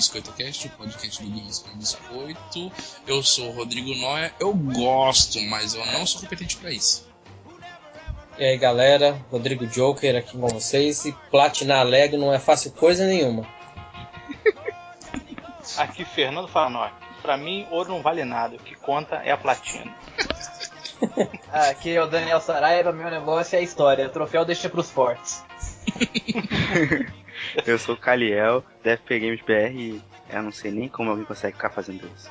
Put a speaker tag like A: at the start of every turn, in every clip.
A: está começando mais um Biscoito Cast, o podcast do Games com Biscoito. Eu sou o Rodrigo Noia, eu gosto, mas eu não sou competente para isso.
B: E aí galera, Rodrigo Joker aqui com vocês. E platinar Lego não é fácil coisa nenhuma.
C: Aqui Fernando Fanoc. Pra mim, ouro não vale nada, o que conta é a platina.
D: Aqui é o Daniel Saraiva, meu negócio é a história, o troféu deixa pros fortes.
E: eu sou o Caliel, DFP Games BR e eu não sei nem como alguém consegue ficar fazendo isso.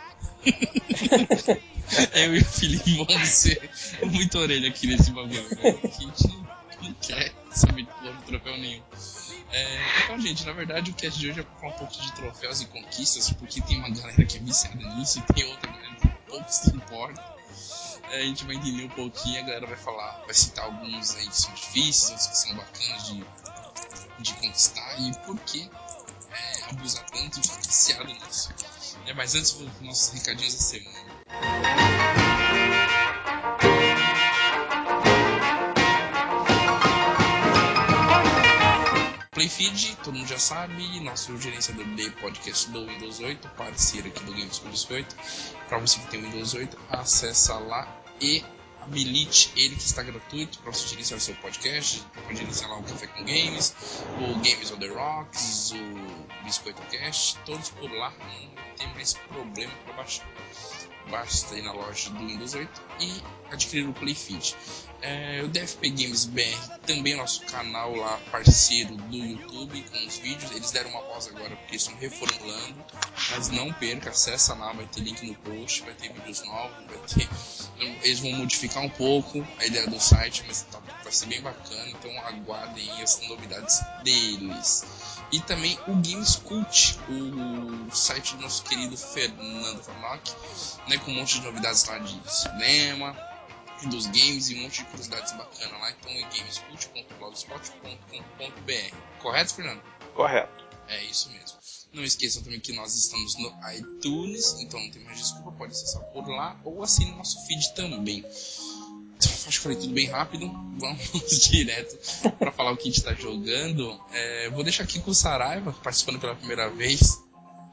A: eu e o Felipe vamos ser muito orelha aqui nesse bagulho. Né? A gente não quer saber de troféu nenhum. É, então, gente, na verdade o cast de hoje é pra falar um pouco de troféus e conquistas, porque tem uma galera que é viciada nisso e tem outra galera que pouco se importa. É, a gente vai entender um pouquinho, a galera vai falar, vai citar alguns aí que são difíceis, outros que são bacanas de, de conquistar e por que é, abusar tanto e ficar viciado nisso. É, mas antes, vou nossos recadinhos da semana. Playfeed, todo mundo já sabe, nosso gerenciador de podcast do Windows 8, parceiro aqui do Games com Biscoito. Para você que tem Windows 8, acessa lá e habilite ele que está gratuito para você gerenciar o seu podcast. Pode gerenciar lá o Café com Games, o Games on the Rocks, o Biscoito Cast, todos por lá, não tem mais problema para baixar. Basta ir na loja do Windows 8 e adquirir o Playfeed. É, o DFP Games BR também nosso canal lá, parceiro do YouTube com os vídeos. Eles deram uma pausa agora porque estão reformulando. Mas não perca, acessa lá, vai ter link no post, vai ter vídeos novos, vai ter. Eles vão modificar um pouco a ideia do site, mas tá, vai ser bem bacana, então aguardem as novidades deles. E também o Games Cult, o site do nosso querido Fernando Farnock, né, com um monte de novidades lá de cinema, dos games e um monte de curiosidades bacanas lá. Então é gamescult.blogspot.com.br. Correto, Fernando?
C: Correto.
A: É isso mesmo. Não esqueçam também que nós estamos no iTunes, então não tem mais desculpa, pode acessar por lá ou assine nosso feed também. Acho que falei tudo bem rápido. Vamos direto para falar o que a gente está jogando. É, vou deixar aqui com o Saraiva, participando pela primeira vez.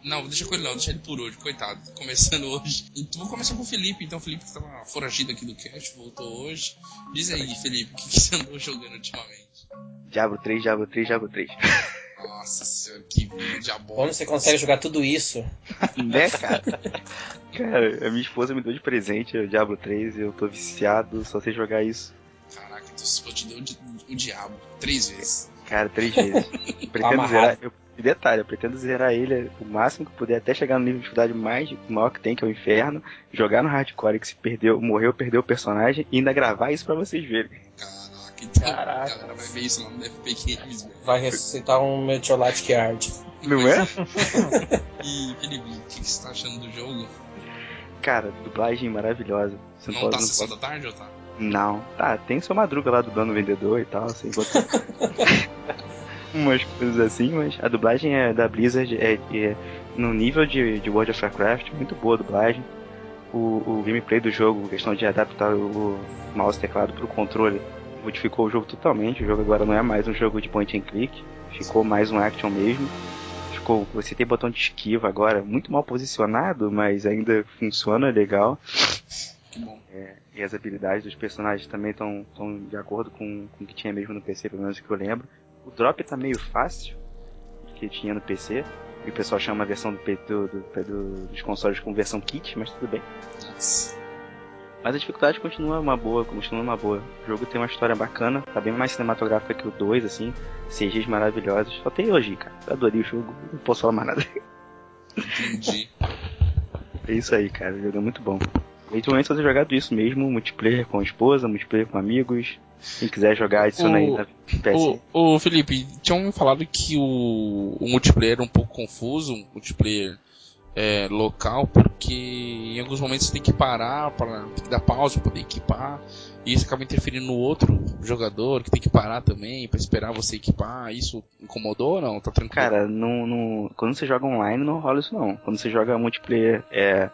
A: Não, deixa com ele não, deixa ele por hoje, coitado. Começando hoje. Então vou começar com o Felipe, então o Felipe que tava foragido aqui do cast, voltou hoje. Diz aí, Felipe, o que, que você andou jogando ultimamente?
E: Diablo 3, Diablo 3, Diablo 3.
A: Nossa senhora, que diabólico.
B: Como você consegue jogar tudo isso?
E: né, cara? cara, a minha esposa me deu de presente o Diablo 3 e eu tô viciado, só sei jogar isso.
A: Caraca, tua esposa te deu o, o diabo três vezes.
E: Cara, três vezes. Pretendo zerar. Eu, e detalhe, eu pretendo zerar ele o máximo que puder, até chegar no nível de dificuldade mais maior que tem, que é o inferno, jogar no hardcore que se perdeu, morreu, perdeu o personagem e ainda gravar isso pra vocês verem.
A: Caraca, então Caraca. a galera vai ver isso lá no FP Games, velho.
B: Vai ressuscitar um Meteorite Yard.
E: Não é?
A: e, Felipe, o que você tá achando do jogo?
E: Cara, dublagem maravilhosa.
A: Você não, não tá sessão da tarde ou tá?
E: Não, tá, tem sua madruga lá dublando o vendedor e tal, assim, umas coisas assim, mas a dublagem é, da Blizzard é, é no nível de, de World of Warcraft, muito boa a dublagem. O, o gameplay do jogo, questão de adaptar o mouse teclado para o controle, modificou o jogo totalmente. O jogo agora não é mais um jogo de point and click, ficou mais um action mesmo. Ficou, você tem botão de esquiva agora, muito mal posicionado, mas ainda funciona legal. É, e as habilidades dos personagens também estão de acordo com, com o que tinha mesmo no PC, pelo menos que eu lembro. O drop tá meio fácil, que tinha no PC. E o pessoal chama a versão do, do, do, do dos consoles com versão kit, mas tudo bem. Mas a dificuldade continua uma boa, continua uma boa. O jogo tem uma história bacana, tá bem mais cinematográfica que o 2, assim. CGs maravilhosos. Só tem elogio, cara. Eu adorei o jogo, não posso falar mais nada.
A: Entendi.
E: é isso aí, cara. O jogo é muito bom. Eventualmente eu ter jogado isso mesmo, multiplayer com a esposa, multiplayer com amigos. Quem quiser jogar, adiciona o, aí na
A: PS. O Felipe, tinham me falado que o, o multiplayer é um pouco confuso, um multiplayer é, local, porque em alguns momentos você tem que parar, para tem que dar pausa para poder equipar, e isso acaba interferindo no outro jogador, que tem que parar também para esperar você equipar. Isso incomodou ou não? Tá tranquilo?
E: Cara, no, quando você joga online não rola isso não. Quando você joga multiplayer, é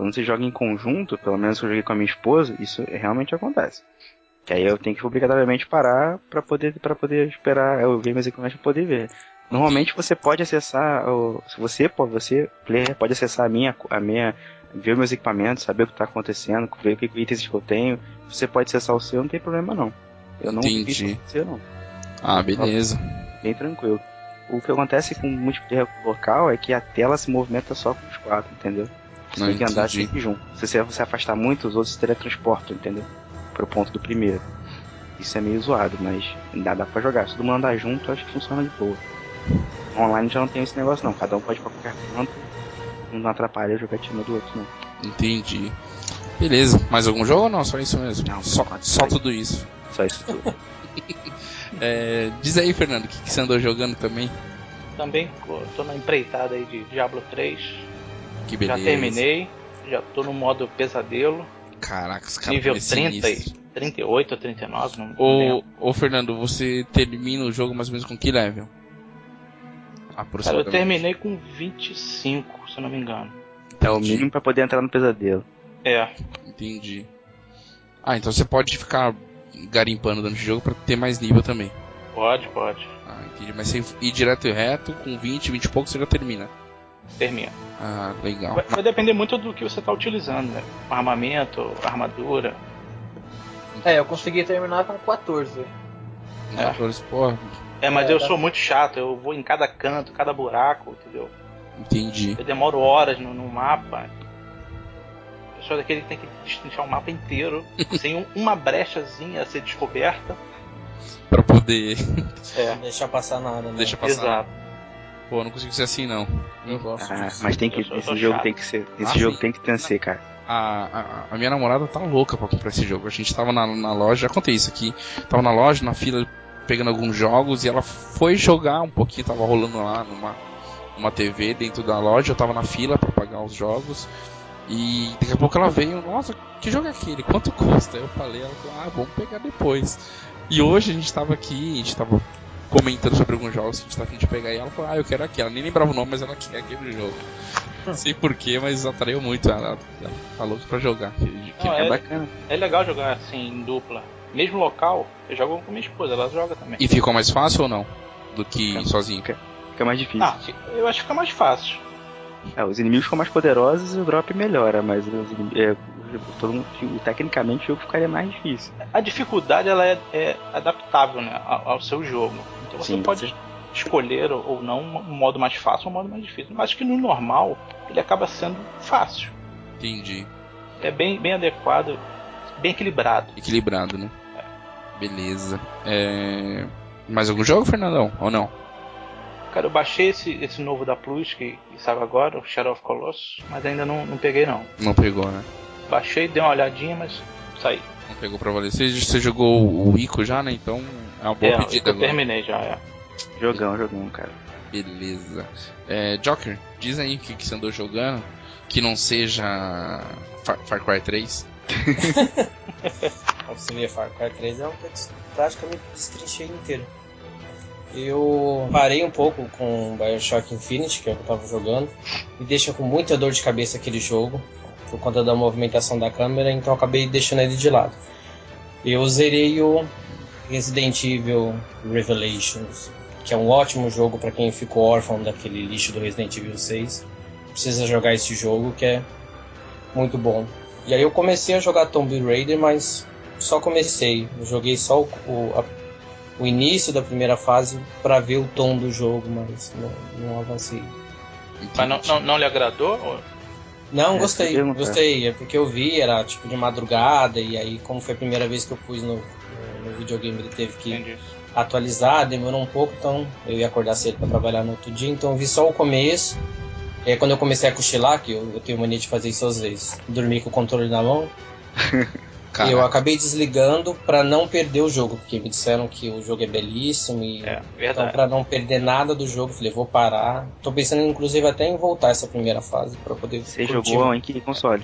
E: quando você joga em conjunto, pelo menos que eu joguei com a minha esposa, isso realmente acontece. Que aí eu tenho que obrigatoriamente parar para poder para poder esperar o Game Executive para poder ver. Normalmente você pode acessar, o, se você, pô, você, player, pode acessar a minha, a minha, ver meus equipamentos, saber o que está acontecendo, ver que itens que eu tenho. Você pode acessar o seu, não tem problema não. Eu não
A: Entendi.
E: acontecer, não.
A: Ah, beleza.
E: Bem tranquilo. O que acontece com o multiplayer local é que a tela se movimenta só com os quatro, entendeu? Você
A: Não
E: tem que andar
A: entendi.
E: sempre junto. Se você se afastar muito, os outros teletransportam, entendeu? Pro ponto do primeiro. Isso é meio zoado, mas dá, dá pra jogar. Se todo mundo andar junto, eu acho que funciona de boa. Online já não tem esse negócio não. Cada um pode ir pra qualquer canto. Não atrapalha a jogatina do outro, não.
A: Entendi. Beleza. Mais algum jogo ou não? Só isso mesmo?
E: Não,
A: só,
E: só-
A: só tudo isso.
E: Só isso tudo.
A: É, diz aí, Fernando, o que, que você andou jogando também?
C: Também pô, tô na empreitada aí de Diablo 3.
A: Que beleza.
C: Já terminei. Já tô no modo pesadelo.
A: Caraca, os caras
C: nível
A: parecem
C: 30 e
A: sinistros.
C: 38 ou 39, não,
A: Ô, ô, Fernando, você termina o jogo mais ou menos com que level?
C: Cara, eu terminei com 25, se eu não me engano.
E: É o
A: Entendi.
E: mínimo pra poder entrar no pesadelo.
C: É,
A: Entendi. Ah, então você pode ficar garimpando durante o jogo pra ter mais nível também.
C: pode, pode.
A: Ah, entendi. Mas você ir direto e reto, com 20, 20 e pouco, você já termina.
C: Termina.
A: Ah, legal.
C: Vai, vai depender muito do que você tá utilizando, né? Armamento, armadura.
D: É, eu consegui terminar com 14.
C: É.
A: 14, pô,
C: É, mas
D: É,
C: eu
D: tá.
C: sou muito chato, eu vou em cada canto, cada buraco, entendeu?
A: entendi.
C: Eu demoro horas no, no mapa. Eu sou daquele que tem que destrinchar o mapa inteiro, sem um- uma brechazinha a ser descoberta.
A: Pra poder.
C: É,
B: Não deixar passar nada, né?
A: Deixa passar.
C: exato.
A: Pô, não consigo ser assim não. Eu gosto
E: Ah,
A: disso.
E: mas tem que. Esse jogo
C: chato.
E: tem que ser. Esse
A: Ah,
E: jogo
A: sim.
E: tem que vencer, cara.
A: a, a, a minha namorada tá louca pra comprar esse jogo. A gente tava na, na loja, já contei isso aqui. Tava na loja, na fila, pegando alguns jogos e ela foi jogar um pouquinho, tava rolando lá numa, numa TV dentro da loja. Eu tava na fila pra pagar os jogos. E daqui a pouco ela veio, nossa, que jogo é aquele? Quanto custa? Eu falei, ela falou, ah, vamos pegar depois. E hoje a gente tava aqui, a gente tava comentando sobre alguns jogos que a gente tá a fim de pegar e ela falou, ah, eu quero aquele. Ela nem lembrava o nome, mas ela quer aquele jogo. Não sei porquê, mas atraiu muito ela. Ela tá louca pra jogar. aquele-
C: Não,
E: É
C: é,
E: bacana.
C: é legal jogar assim, em dupla. Mesmo local, eu jogo com minha esposa, ela joga também.
A: E ficou mais fácil ou não? Do que
E: Fica-
A: sozinho?
E: fica- Fica mais difícil.
C: Ah, eu acho que fica mais fácil.
E: É, os inimigos ficam mais poderosos e o drop melhora, mas é, todo mundo, tecnicamente o jogo ficaria mais difícil.
C: A dificuldade ela é, é adaptável né, ao, ao seu jogo. Então você
E: Sim,
C: pode
E: sim.
C: escolher ou não um modo mais fácil ou um modo mais difícil. Mas acho que no normal ele acaba sendo fácil.
A: Entendi.
C: É bem, bem adequado, bem equilibrado.
A: Equilibrado, né? Beleza. É... Mais algum jogo, Fernandão? Ou não?
C: Cara, eu baixei esse, esse novo da Plus que, que saiu agora, o Shadow of Colossus, mas ainda não, não peguei não.
A: Não pegou, né?
C: Baixei, dei uma olhadinha, mas saí.
A: Não pegou pra valer. Você, você jogou o Ico já, né? Então é uma boa
C: É,
A: pedida
C: eu
A: agora.
C: terminei já, é.
E: Jogão, jogão, cara.
A: Beleza. É, Joker, diz aí o que, que você andou jogando que não seja Far, Far Cry 3.
B: Pra você ver, Far Cry 3 é um que eu praticamente destrinchei inteiro. Eu parei um pouco com Bioshock Infinite, que é o que eu tava jogando. Me deixa com muita dor de cabeça aquele jogo, por conta da movimentação da câmera, então acabei deixando ele de lado. Eu zerei o Resident Evil Revelations, que é um ótimo jogo para quem ficou órfão daquele lixo do Resident Evil 6. Precisa jogar esse jogo que é muito bom. E aí eu comecei a jogar Tomb Raider, mas só comecei. Eu joguei só o, o, a- o início da primeira fase para ver o tom do jogo, mas não, não avancei.
C: Mas não, não, não lhe agradou? Ou-
B: Não,
E: É,
B: gostei, gostei. É porque eu vi, era tipo de madrugada, e aí, como foi a primeira vez que eu pus no, no videogame, ele teve que
C: Entendi.
B: atualizar, demorou um pouco, então eu ia acordar cedo para trabalhar no outro dia, então eu vi só o começo. E aí quando eu comecei a cochilar, que eu, eu tenho mania de fazer isso às vezes, dormir com o controle na mão,
A: Cara,
B: eu acabei desligando para não perder o jogo, porque me disseram que o jogo é belíssimo e
C: É,
B: então para não perder nada do jogo, falei, vou parar. Tô pensando inclusive até em voltar essa primeira fase para poder
E: Você jogou em que console?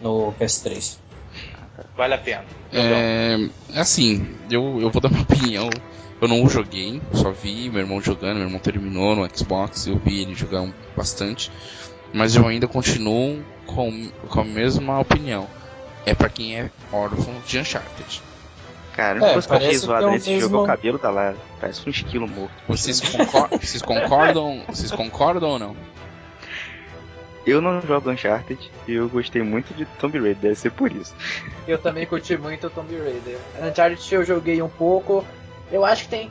B: no PS3.
C: Vale a pena.
A: é, é assim, eu, eu vou dar minha opinião. Eu não o joguei, só vi meu irmão jogando, meu irmão terminou no Xbox, eu vi ele jogar bastante. Mas eu ainda continuo com, com a mesma opinião. É pra quem é órfão de Uncharted.
E: Cara,
B: É,
E: única coisa que eu achei
B: parece
E: zoada
B: que é o
E: nesse jogo
B: mesmo-
E: o cabelo da Lara. Parece um esquilo morto.
A: Vocês, concor vocês concordam? Vocês concordam ou não?
E: Eu não jogo Uncharted e eu gostei muito de Tomb Raider, deve ser por isso.
D: Eu também curti muito o Tomb Raider. Uncharted eu joguei um pouco. Eu acho que tem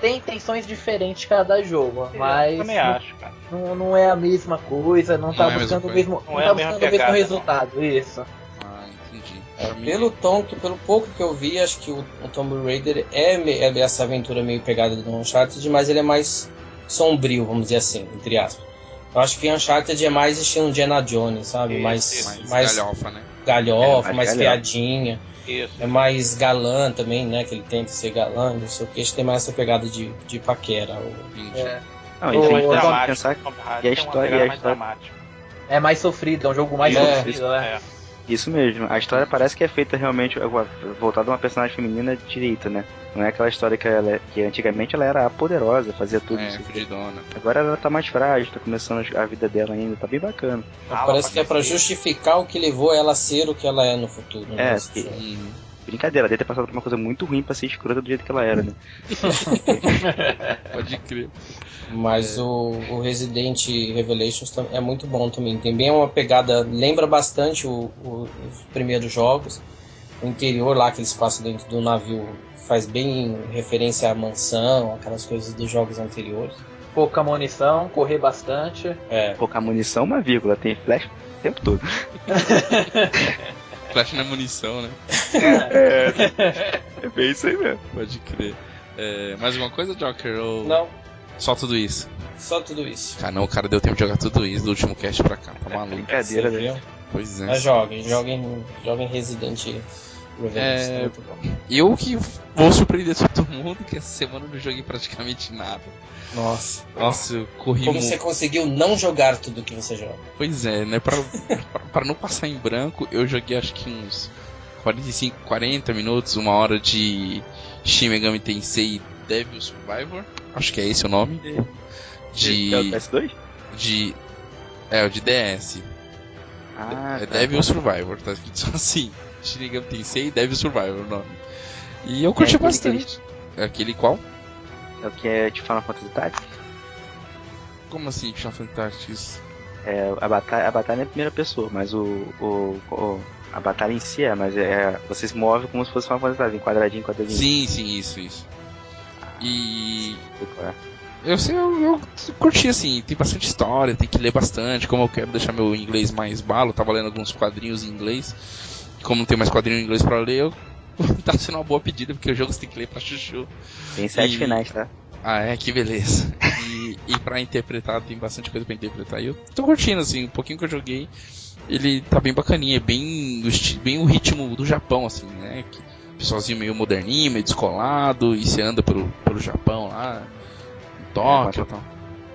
D: tem intenções diferentes cada jogo, mas
C: Eu também acho, cara.
D: não, não é a mesma coisa, não, tá
A: Não é a mesma
D: buscando o mesmo,
C: Não
D: não
C: é
D: tá buscando o mesmo
C: pegada,
D: resultado, isso.
A: Ah, entendi.
B: É, pelo tom, que, pelo pouco que eu vi, acho que o, o Tomb Raider é, me- é essa aventura meio pegada do Uncharted, mas ele é mais sombrio, vamos dizer assim, entre aspas. Eu acho que Uncharted é mais estilo Indiana Jones, sabe?
C: Isso,
B: mais,
C: isso.
A: mais,
B: mais
A: galhofa, né?
B: galhofa,
E: É, mais
B: mais
E: galhofa.
B: piadinha.
C: Isso.
B: É mais galã também, né? Que ele tenta ser galã, não sei o que. Acho que tem mais essa pegada de, de paquera. o-
A: Entendi.
D: É,
E: Não, e gente
D: ô,
E: tem que
C: dramático.
E: pensar
C: Tomb Raider
E: e a história- e a
C: mais dramática.
D: é mais sofrido, é um jogo mais
B: É.
D: sofrido, né?
C: É.
E: Isso mesmo, a história parece que é feita realmente voltada a uma personagem feminina direita, né? Não é aquela história que, ela, é- que antigamente ela era a poderosa, fazia tudo
A: É,
E: isso.
A: fudidona.
E: Agora ela tá mais frágil, tá começando a vida dela ainda, tá bem bacana.
C: Fala
B: Parece que é pra
C: cacete.
B: justificar o que levou ela a ser o que ela é no futuro. né?
E: É, que-
A: Hum,
E: Brincadeira, deve ter passado por uma coisa muito ruim pra ser escrota do jeito que ela era, né?
A: pode crer.
B: Mas o, o Resident Revelations é muito bom também. Tem bem uma pegada, lembra bastante o- o- os primeiros jogos. O interior lá que eles passam dentro do navio faz bem referência à mansão, aquelas coisas dos jogos anteriores.
D: Pouca munição, correr bastante.
B: É,
E: Pouca munição, uma vírgula, tem flash o tempo todo.
A: Flash na munição, né?
E: É bem isso aí mesmo.
A: Pode crer. É, mais alguma coisa, Joker? Ou
B: não,
A: só tudo isso?
B: só tudo isso.
A: Cara, não, o cara deu tempo de jogar tudo isso do último cast pra cá, tá maluco.
E: Brincadeira,
B: Você
E: né?
B: viu?
A: Pois é.
B: Mas joguem, joguem, joguem Resident
A: É,
B: tá muito bom.
A: Eu que vou surpreender todo mundo que essa semana eu não joguei praticamente nada.
B: Nossa.
A: Nossa, eu corri
B: Como
A: mu-
B: você conseguiu não jogar tudo que você joga?
A: Pois é, né? Pra, pra, pra não passar em branco, eu joguei acho que uns 45, 40 minutos, uma hora de Shin Megami Tensei Devil Survivor. Acho que é esse o nome. De.
E: É o PS2?
A: de é, o de DS.
E: Ah,
A: é
E: tá.
A: Devil Survivor, tá escrito só assim. Shin Megami Tensei Devil Survivor o nome. E eu curti
E: É aquele
A: bastante. É aquele qual?
E: É o que é tipo Final Fantasy Tactics?
A: Como assim, Final Fantasy Tactics?
E: É, a batalha, a batalha é em primeira pessoa, mas o, o, o- a batalha em si é, mas é, você se move como se fosse Tactics, em quadradinho, quadradinho.
A: Sim, sim, isso, isso. E
E: Sei qual é.
A: Eu sei, eu, eu curti assim, tem bastante história, tem que ler bastante, como eu quero deixar meu inglês mais balo, tava lendo alguns quadrinhos em inglês. Como não tem mais quadrinho em inglês pra ler, eu tá sendo uma boa pedida, porque o jogo você tem que ler pra chuchu.
E: Tem sete
A: E-
E: finais, tá?
A: Ah, é, que beleza. E, e pra interpretar, tem bastante coisa pra interpretar. E eu tô curtindo, assim, um pouquinho que eu joguei, ele tá bem bacaninha, é bem, bem o ritmo do Japão, assim, né? Que, pessoalzinho meio moderninho, meio descolado, e você anda pelo, pelo Japão lá, em Tóquio e tal.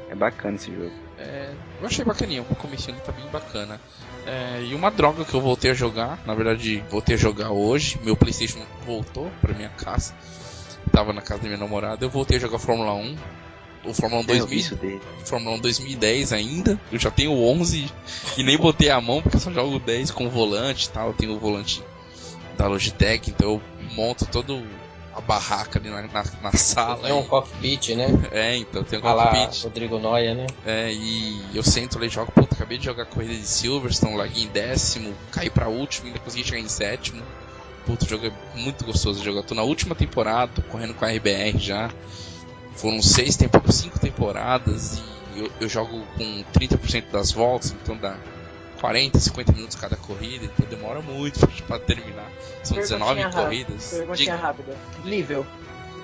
E: É bacana esse jogo.
A: É, eu achei bacaninha, o comecinho tá bem bacana. É, e uma droga que eu voltei a jogar, na verdade voltei a jogar hoje, meu Playstation voltou pra minha casa, tava na casa da minha namorada, eu voltei a jogar Fórmula 1, o Fórmula 1
E: Tem o
A: 2000,
E: vício dele.
A: Fórmula 1 2010 ainda, eu já tenho o 11 e nem botei a mão porque eu só jogo o 10 com o volante e tal, eu tenho o volante da Logitech, então eu monto todo a barraca ali na, na, na sala.
B: É um
A: e-
B: cockpit, né?
A: é, então tem um
B: Ah lá,
A: cockpit.
B: Rodrigo Noia, né?
A: É, e eu sento lá e jogo, puta, acabei de jogar a corrida de Silverstone, larguei em décimo, caí pra último, ainda consegui chegar em sétimo. Puta, o jogo é muito gostoso de jogar. Tô na última temporada, tô correndo com a RBR já. Foram seis temporadas, cinco temporadas e eu, eu jogo com 30% das voltas, então dá 40, 50 minutos cada corrida, então demora muito pra, pra terminar. São 19
D: Perguntinha rápida,
A: corridas.
D: Perguntinha
A: Diga,
D: rápida. Nível.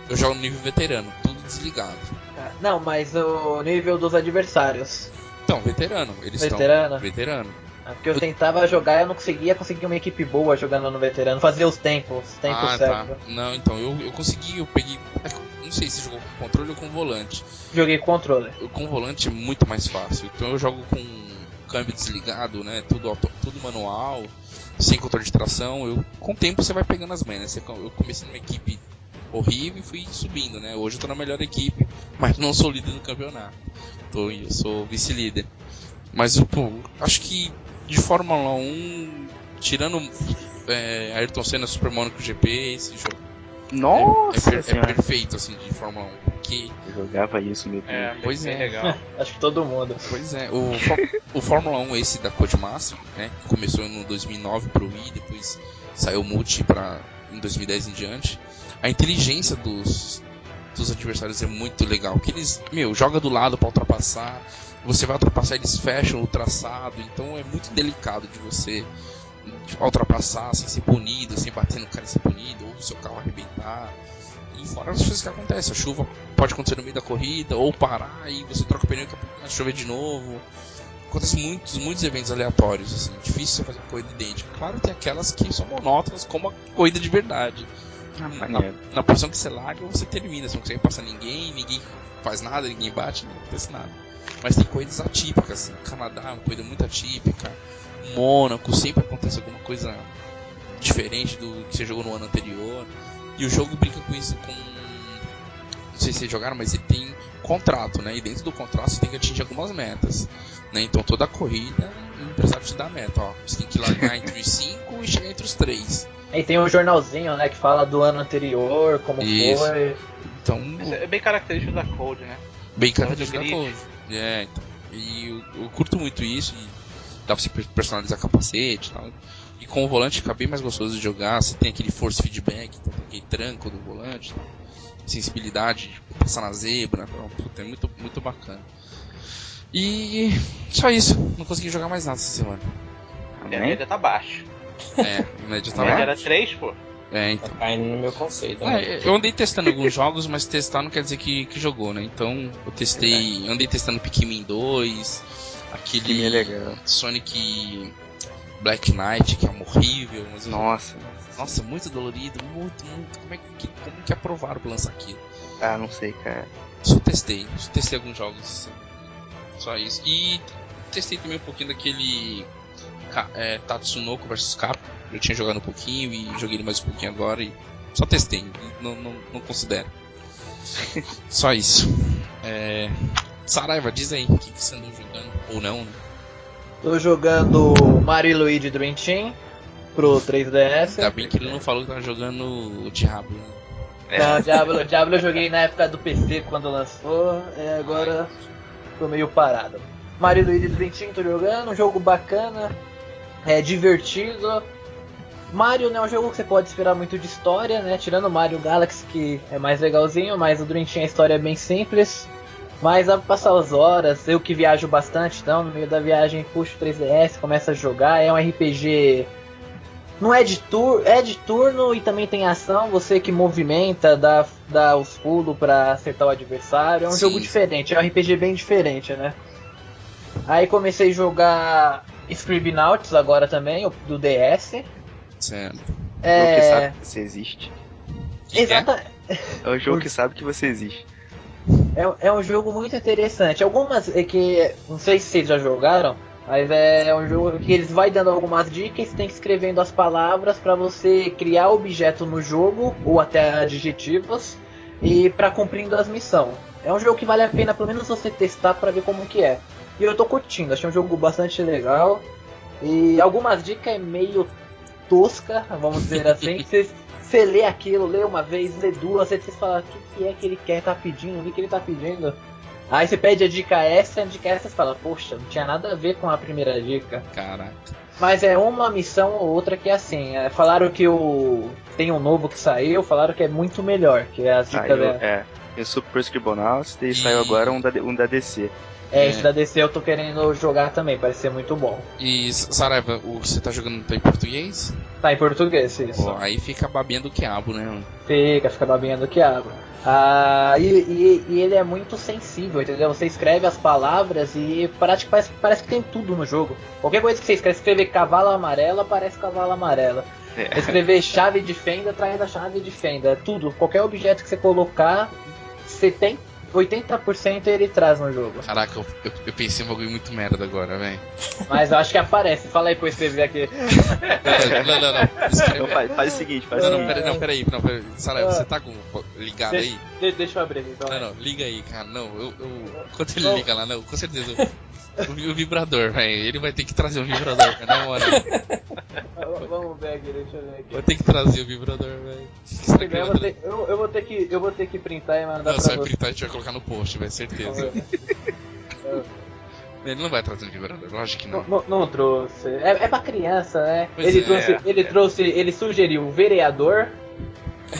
A: eu jogo no nível veterano, tudo desligado.
D: Tá. Não, mas o nível dos adversários.
A: Então, veterano, eles estão.
D: Veterano?
A: Veterano.
D: Ah, Porque eu tentava jogar e eu não conseguia conseguir uma equipe boa jogando no veterano, fazer os tempos, os tempos
A: ah,
D: certos.
A: tá. Não, então, eu, eu consegui, eu peguei. é eu Não sei se jogou com controle ou com volante.
D: Joguei com controle.
A: Eu, com volante é muito mais fácil. Então eu jogo com câmbio desligado, né? Tudo, auto- tudo manual, sem controle de tração. Eu, com o tempo você vai pegando as manhas. Eu comecei numa equipe horrível e fui subindo, né? Hoje eu tô na melhor equipe, mas não sou líder do campeonato. Tô, eu sou vice-líder. Mas, pô, acho que de Fórmula 1, tirando é, Ayrton Senna Super Monaco GP, esse jogo
E: Nossa
A: é, per- é perfeito, assim, de Fórmula 1. Porque,
E: Eu jogava isso, meu Deus.
C: É,
A: Pois
C: bem
A: é.
C: legal.
D: Acho que todo mundo.
A: pois é, o, o Fórmula 1, esse da Codemaster, né, que começou no 2009 pro Wii, depois saiu o Multi pra, em 2010 em diante. A inteligência dos, dos adversários é muito legal, que eles, meu, joga do lado pra ultrapassar, você vai ultrapassar, eles fecham o traçado, então é muito delicado de você ultrapassar sem ser punido, sem bater no cara e ser punido, ou o seu carro arrebentar. E fora as coisas que acontecem, a chuva pode acontecer no meio da corrida, ou parar e você troca o pneu e a chover de novo. Acontecem muitos, muitos eventos aleatórios, assim, difícil você fazer uma corrida idêntica. Claro, tem aquelas que são monótonas, como a corrida de verdade.
E: Ah,
A: Na, na posição que você larga, você termina, você não consegue passar ninguém, ninguém faz nada, ninguém bate, não acontece nada. Mas tem corridas atípicas, assim, o Canadá é uma corrida muito atípica, Mônaco sempre acontece alguma coisa diferente do que você jogou no ano anterior. E o jogo brinca com isso, com. Não sei se vocês jogaram, mas ele tem contrato, né? E dentro do contrato você tem que atingir algumas metas. Né? Então toda corrida o empresário te dá a meta, ó. Você tem que largar entre os 5 e chegar entre os 3.
D: Aí tem um jornalzinho, né, que fala do ano anterior, como
A: Isso.
D: foi.
A: Então,
C: é bem característico da Code, né?
A: bem
C: Fala
A: característico da coisa. É, então. E eu, eu curto muito isso. E dá pra você per- personalizar capacete e tal. E com o volante fica bem mais gostoso de jogar. Você tem aquele force feedback, então tem aquele tranco do volante. Tal. Sensibilidade de passar na zebra. Então, puta, é muito, muito bacana. E só isso. Não consegui jogar mais nada essa semana.
C: A
E: Né?
C: média tá baixa.
A: É, a média tá
C: A média
A: lá.
C: era 3, pô.
A: É,
B: Tá
A: então.
B: caindo no meu conceito. né?
A: É, eu andei testando alguns jogos, mas testar não quer dizer que, que jogou, né? Então eu testei. Andei testando Pikmin 2, aquele
E: Que é legal.
A: Sonic Black Knight, que é um horrível, mas eu-
E: Nossa.
A: nossa, muito dolorido, muito, muito. Como é que, como que aprovaram pra lançar aquilo?
E: Ah, não sei, cara.
A: Só testei, só testei alguns jogos. Só isso. E testei também um pouquinho daquele é, Tatsunoko vs Capcom. Eu tinha jogado um pouquinho e joguei ele mais um pouquinho agora e só testei, não, não, não considero. só isso. É... Saraiva, diz aí o que, que você andou jogando, ou não, né?
D: Tô jogando Mario Luigi Dream Team pro 3DS.
A: Ainda bem que ele não falou que tava jogando o Diablo, né?
D: Não, Diablo, Diablo eu joguei na época do PC quando lançou, e agora tô meio parado. Mario Luigi tô jogando, um jogo bacana, é divertido. Mario não é um jogo que você pode esperar muito de história, né? Tirando Mario Galaxy que é mais legalzinho, mas o Dream Team a história é bem simples. Mas pra passar as horas, eu que viajo bastante, então no meio da viagem puxo o 3DS, começa a jogar, é um RPG não é de turno, é de turno e também tem ação, você que movimenta, dá, dá os pulos pra acertar o adversário. É um
A: Sim.
D: jogo diferente, é um RPG bem diferente, né? Aí comecei a jogar Scribbinauts agora também, do DS.
A: Certo.
E: É o jogo que sabe que você existe.
A: Que é?
D: exata,
E: É jogo que sabe que você existe.
D: é, é um jogo muito interessante. Algumas é que não sei se vocês já jogaram, mas é um jogo que eles vai dando algumas dicas, tem que escrevendo as palavras para você criar objeto no jogo ou até adjetivos e para cumprindo as missões. É um jogo que vale a pena pelo menos você testar para ver como que é. E eu tô curtindo, achei um jogo bastante legal. E algumas dicas é meio tosca, vamos dizer assim. Você, lê aquilo, lê uma vez, lê duas, você fala, o que, que é que ele quer, tá pedindo, o que, que ele tá pedindo. Aí você pede a dica essa, a dica essa você fala, poxa, não tinha nada a ver com a primeira dica.
A: Caraca.
D: Mas é uma missão ou outra que é assim. é, falaram que o. Tem um novo que saiu, falaram que é muito melhor, que é as dicas
E: Saiu,
D: da-
E: é. Tem o Super Scribbonauts e
A: E-
E: saiu agora um da, um da DC.
D: É,
A: É.
D: esse da DC eu tô querendo jogar também, parece ser muito bom.
A: E Saraiva, você tá jogando tá em português?
D: Tá em português, isso.
A: Pô, aí fica babendo o quiabo, né? mano?
D: Fica, fica babinha do quiabo. Ah, e, e- e ele é muito sensível, entendeu? Você escreve as palavras e parece, parece, parece que tem tudo no jogo. Qualquer coisa que você escreve, escrever cavalo amarelo, aparece cavalo amarelo.
E: É.
D: Escrever chave de fenda, traz a chave de fenda. Tudo, qualquer objeto que você colocar, você tem 80% ele traz no jogo.
A: Caraca, eu, eu, eu pensei em um bagulho muito merda agora, velho.
D: Mas eu acho que aparece. Fala aí pra escrever aqui.
A: Não, não, não. Escreve-
E: Então faz, faz o seguinte, faz o
A: Não, não,
E: seguinte.
A: peraí, não, peraí, não, peraí. Saraiva,
D: Ah.
A: você tá com ligado aí?
D: De- deixa eu abrir aqui, então.
A: Não, não, liga aí, cara. Não, eu. eu enquanto ele
D: Não.
A: liga lá, não, com certeza. O, o vibrador, velho. Ele vai ter que trazer um vibrador, cara, na moral.
D: Vamos ver aqui, deixa eu ver aqui.
A: Vou ter que trazer o vibrador, velho.
D: Eu, vou ter, eu, eu vou ter que, eu vou ter que printar e mandar
A: Não,
D: pra
A: você vai
D: você.
A: printar e a gente vai colocar no post, vai certeza. Ele não vai trazer um vibrador, lógico que
D: Não,
A: não.
D: não, não trouxe. É, é pra criança, né?
A: Pois
D: ele
A: é.
D: trouxe, ele trouxe, ele sugeriu vereador,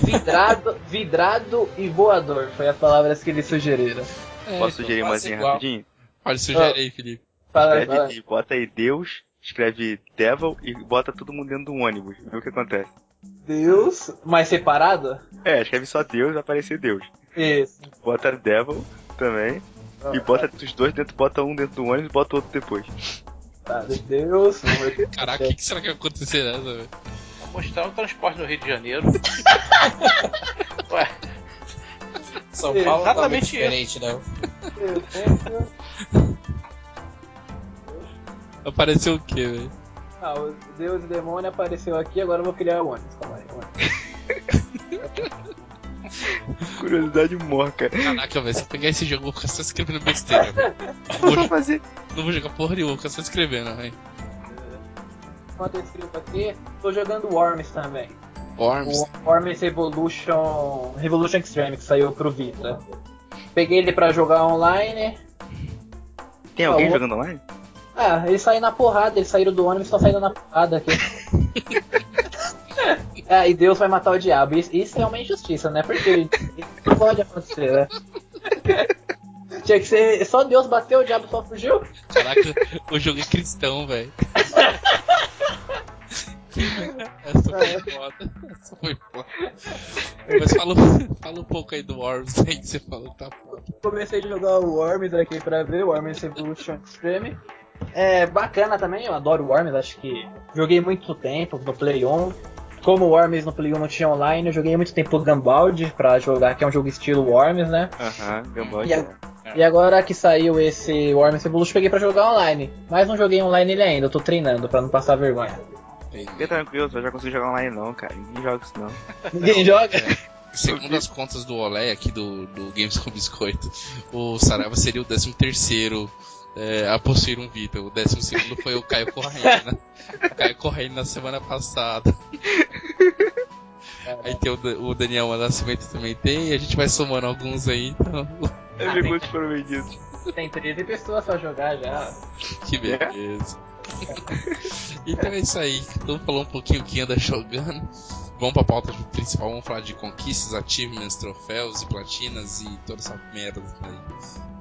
D: vidrado, vidrado e voador. Foi as palavras que eles sugeriram.
A: É,
E: Posso sugerir
A: quase
E: umazinha
A: igual.
E: rapidinho?
A: Olha, sugere aí, Felipe.
D: Fala, fala.
E: bota aí Deus, escreve Devil e bota todo mundo dentro do ônibus. Vê o que acontece.
D: Deus, mais separado?
E: É, escreve só Deus, vai aparecer Deus.
D: Isso.
E: Bota Devil também. E bota os dois dentro, bota um dentro do ônibus e bota o outro depois.
D: Tá, Deus.
A: Caraca, o que, que será que vai acontecer nessa, velho?
C: Mostrar o transporte no Rio de Janeiro. Ué,
B: São
C: É,
B: Paulo tá muito
C: exatamente
B: diferente, né?
A: Apareceu o quê, velho?
D: Ah, o Deus e demônio apareceu aqui, agora eu vou criar o ônibus. Calma aí.
E: Curiosidade morca.
A: Caraca, velho, se eu pegar esse jogo, eu vou ficar só escrevendo besteira, velho.
E: O eu vou fazer?
A: Não vou jogar porra nenhuma, vou ficar só escrevendo, velho.
D: Enquanto eu escrevo aqui, tô jogando Worms também.
A: Worms.
D: O Worms Revolution. Revolution Extreme, que saiu pro Vita. Peguei ele pra jogar online.
E: Tem alguém
D: Ah, o-
E: jogando online?
D: Ah, eles saíram na porrada, eles saíram do ônibus e estão saindo na porrada aqui. é, e Deus vai matar o diabo. Isso, isso é uma injustiça, né? Porque isso não pode acontecer, né? Tinha que ser. Só Deus bateu, o diabo só fugiu?
A: Caraca, o jogo é cristão, velho. Essa foi foda. Essa foi foda. Mas fala, fala um pouco aí do Worms aí que você falou que tá foda.
D: Comecei a jogar o Worms aqui pra ver, o Worms Revolution Extreme. É bacana também, eu adoro Worms, acho que joguei muito tempo no Play 1. Como o Worms no Play 1 não tinha online, eu joguei muito tempo o Gambald pra jogar, que é um jogo estilo Worms, né?
E: Aham, Gambot.
D: E, a- e agora que saiu esse Worms Revolution, peguei pra jogar online. Mas não joguei online ele ainda, eu tô treinando pra não passar vergonha.
E: Fica tranquilo, você vai já conseguir jogar online não, cara. Ninguém joga isso não.
D: Ninguém joga?
A: Segundo as contas do Olé aqui do, do Games com Biscoito, o Saraiva seria o 13 terceiro é, a possuir um Vita. O 12 segundo foi o Caio Correia, né? O Caio Correia na semana passada. Aí tem o, o Daniel Nascimento também tem, e a gente vai somando alguns aí, então.
E: Muitos foram vendidos.
D: Tem 13 pessoas pra jogar já.
A: Que beleza. então é isso aí. Então falou um pouquinho o que anda jogando. Vamos pra pauta principal, vamos falar de conquistas, achievements, troféus e platinas e toda essa merda aí.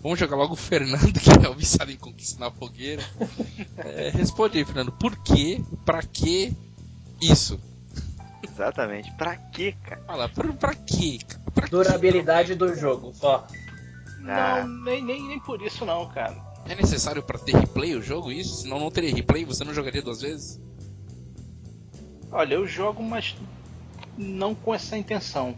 A: Vamos jogar logo o Fernando, que é o viciado em conquista na fogueira. É, responde aí, Fernando. Por quê? Pra que isso?
E: Exatamente. Pra quê, cara?
A: Fala, pra, pra quê? cara? Pra quê?
D: Durabilidade do jogo, só.
E: Ah.
C: não, nem, nem, nem por isso não, cara.
A: É necessário pra ter replay o jogo isso? Senão não teria replay, você não jogaria duas vezes?
C: Olha, eu jogo, mas não com essa intenção.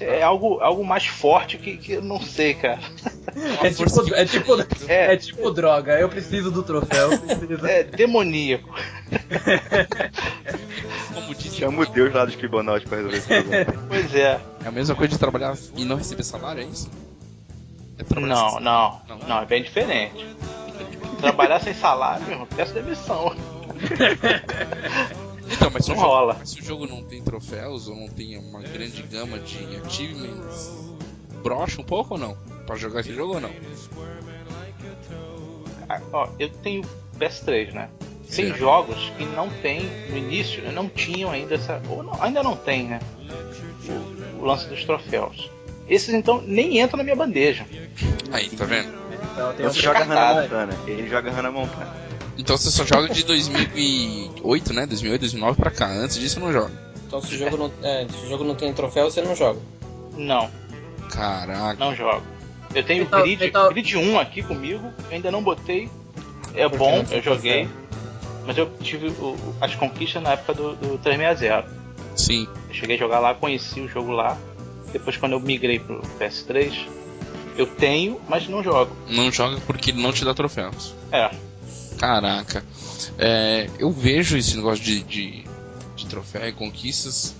C: É algo, algo mais forte que, que eu não sei, cara.
D: É tipo, é, tipo,
C: É.
D: é tipo droga, eu preciso do troféu. preciso.
C: É demoníaco.
A: Como disse,
E: Chama o Deus lá do Scribonaut pra resolver esse problema.
C: Pois é.
A: é a mesma coisa de trabalhar e não receber salário, é isso? É
C: Não,
A: sem
C: não,
A: Não.
C: não, é bem diferente. Trabalhar sem salário, meu irmão, peço demissão.
A: Então, mas se, o
C: Não
A: jogo,
C: rola.
A: mas se o jogo não tem troféus ou não tem uma grande gama de achievements, brocha um pouco ou não? Pra jogar esse jogo ou não?
C: Ah, Ó, eu tenho PS3, né? Tem jogos que não tem, no início, né, não tinham ainda essa. Ou não, ainda não tem, né? O, o lance dos troféus. Esses então nem entram na minha bandeja.
A: Aí, tá vendo?
D: Então, tem um
E: joga. Hannah Montana. Ele joga Hannah Montana.
A: Então você só joga de 2008, né? 2008, 2009 pra cá. Antes disso não joga.
B: Então se o jogo não, é, se o jogo não tem troféu, você não joga.
C: Não,
A: Caraca.
C: não jogo. Eu tenho
D: Então-
C: grid,
D: então-
C: grid 1 aqui comigo, eu ainda não botei. É
B: Porque
C: bom,
B: tem
C: eu joguei.
B: troféu.
C: Mas eu tive o- as conquistas na época do, do 360.
A: Sim.
C: Eu cheguei a jogar lá, conheci o jogo lá. Depois quando eu migrei pro PS3, eu tenho, mas não jogo.
A: Não joga porque não te dá troféus.
C: É,
A: Caraca. É, eu vejo esse negócio de, de, de troféu e conquistas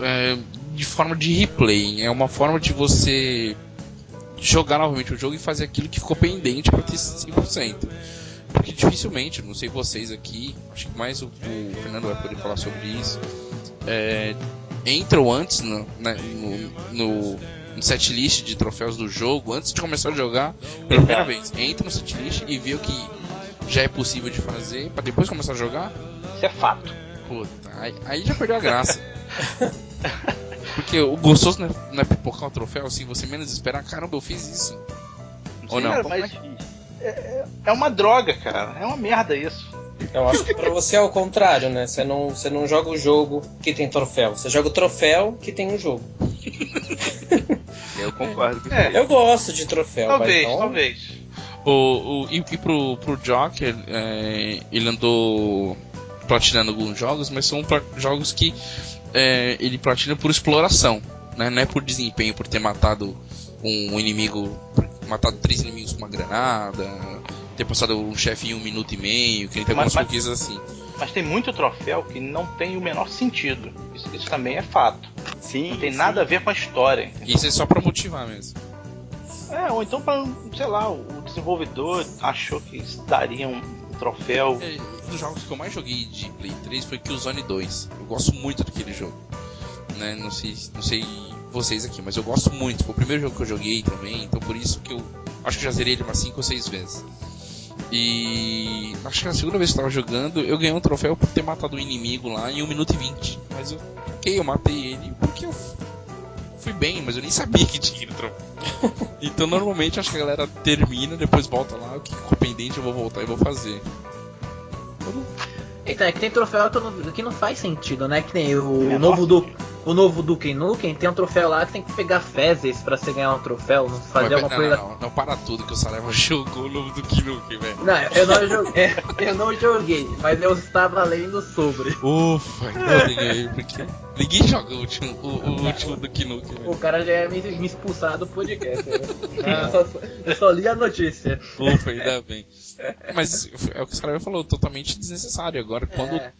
A: é, de forma de replay. É uma forma de você jogar novamente o jogo e fazer aquilo que ficou pendente para ter 100%. Porque dificilmente, não sei vocês aqui, acho que mais o, o Fernando vai poder falar sobre isso, é, entram antes no, né, no, no, setlist de troféus do jogo, antes de começar a jogar, pela primeira vez. Entra no setlist e vê o que já é possível de fazer, para depois começar a jogar.
C: Isso é fato.
A: Puta, aí, aí já perdeu a graça. Porque o gostoso não é, não é pipocar o troféu assim, você menos esperar, caramba, eu fiz isso. Ou não?
C: Cara, mas é, é uma droga, cara. É uma merda isso.
B: Eu acho que pra você é o contrário, né? Você não, você não joga o jogo que tem troféu. Você joga o troféu que tem o jogo.
E: Eu concordo.
C: É.
B: Eu gosto de troféu,
C: Talvez,
B: mas não...
C: talvez.
A: O, o, e, e pro, pro Joker, é, ele andou platinando alguns jogos, mas são jogos que é, ele platina por exploração, né? Não é por desempenho, por ter matado um inimigo, matado três inimigos com uma granada, ter passado um chefe em um minuto e meio, que ele tem
C: Mas-
A: algumas
C: mas-
A: conquistas assim.
C: Mas tem muito troféu que não tem o menor sentido. Isso, isso também é fato.
E: Sim,
C: Não tem
E: sim.
C: nada a ver com a história. entendeu?
A: Isso é só pra motivar mesmo.
C: É, ou então para, sei lá, o desenvolvedor achou que daria um troféu.
A: É, um dos jogos que eu mais joguei de Play 3 foi Killzone 2. Eu gosto muito daquele jogo. Né? Não, sei, não sei vocês aqui, mas eu gosto muito. Foi o primeiro jogo que eu joguei também, então por isso que eu acho que já zerei ele umas 5 ou 6 vezes. E acho que na segunda vez que eu tava jogando, eu ganhei um troféu por ter matado um inimigo lá em 1 minuto e 20. Mas eu, ok, eu matei ele porque eu fui bem, mas eu nem sabia que tinha aquele troféu. então normalmente acho que a galera termina, depois volta lá, o que ficou pendente eu vou voltar e vou fazer. Eu não
D: Então, é que tem troféu que não, que não faz sentido, né? Que nem o, novo do o novo Duke Nukem tem um troféu lá que tem que pegar fezes pra você ganhar um troféu, não fazer alguma
A: não,
D: coisa.
A: não, não, não, para tudo que o Saraiva jogou o novo do Kinuki, velho.
D: Não, eu não joguei, eu não joguei, mas eu estava lendo sobre.
A: Ufa, bem aí, porque ninguém joga o último, o, o último do Kinuki,
D: O
A: velho.
D: cara já ia me, me expulsar do podcast. né? eu, só, eu só li a notícia.
A: Ufa, ainda bem. Mas é o que o Saraiva falou, totalmente desnecessário. Agora, quando
D: É.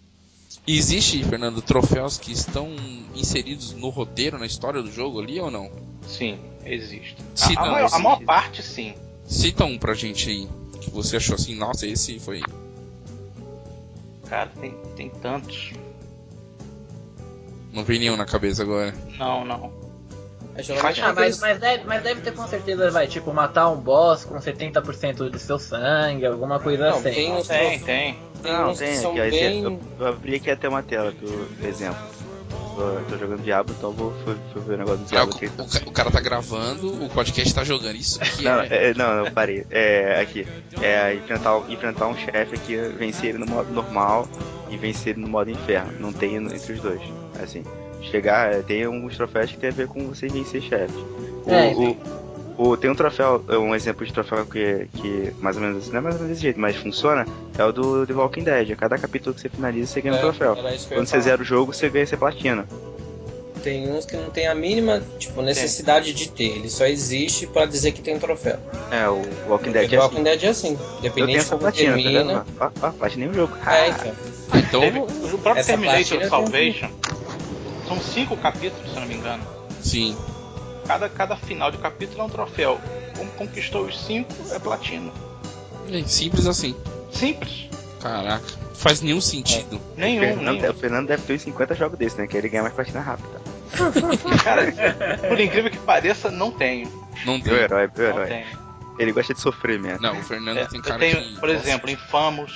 A: existe, Fernando, troféus que estão inseridos no roteiro, na história do jogo ali ou não?
C: Sim, existe. A, a
A: não,
C: maior, a maior parte, sim.
A: Cita um pra gente aí, que você achou assim, nossa, esse foi.
C: Cara, tem, tem tantos.
A: Não vem nenhum na cabeça agora.
C: Não, não.
B: É, geralmente
D: Ah, mas, mas, deve, mas deve ter com certeza, vai, tipo, matar um boss com 70% de seu sangue, alguma coisa
B: Não,
D: assim.
B: tem uns
C: Tem, tem.
B: tem
E: Não, tem aqui.
B: bem...
E: Eu, eu abri aqui até uma tela do, exemplo. Eu tô jogando Diablo, então vou fui, fui ver o negócio do Diablo
A: o,
E: aqui.
A: o o cara tá gravando, o podcast tá jogando. Isso aqui
E: Não,
A: é.
E: é, não, não, parei. É, aqui. É enfrentar, enfrentar um chefe aqui, vencer ele no modo normal e vencer ele no modo inferno. Não tem entre os dois. Assim, chegar, é, tem alguns troféus que tem a ver com você vencer chefes. O,
D: É,
E: o, o- tem um troféu, um exemplo de troféu que, que mais ou menos, não é mais ou menos desse jeito, mas funciona, é o do The Walking Dead. A cada capítulo que você finaliza, você ganha um
B: É,
E: troféu.
B: eu ia
E: Quando você zera o jogo, você ganha essa platina.
B: Tem uns que não tem a mínima tipo, necessidade de ter. Ele só existe pra dizer que tem um troféu.
E: É, o Walking Dead
B: The
E: é
B: Walking
E: assim.
B: Dead é assim. Dependente de como
E: platina, tá
B: termina.
E: vendo? Ó, ó, platinei o jogo.
B: é, então.
A: Ah, então.
C: O próprio
B: Essa
C: Terminator Salvation. São cinco capítulos, se eu não me engano.
A: Sim.
C: Cada, cada final de capítulo é um troféu. Como conquistou os cinco, é platina.
A: É simples assim.
C: Simples.
A: Caraca. Faz nenhum sentido.
E: O
C: Nenhum,
E: Fernando,
C: nenhum.
E: o Fernando deve ter uns 50 jogos desses, né? Que ele ganha mais platina rápida.
C: Cara, por incrível que pareça, não tenho.
A: Não
E: Meu
A: tem.
E: herói, meu
C: Não
E: herói.
C: tenho.
E: Ele gosta de sofrer mesmo.
A: Não, o Fernando
C: É,
A: tem
C: eu
A: cara
C: tenho,
A: que.
C: por exemplo, Infamous,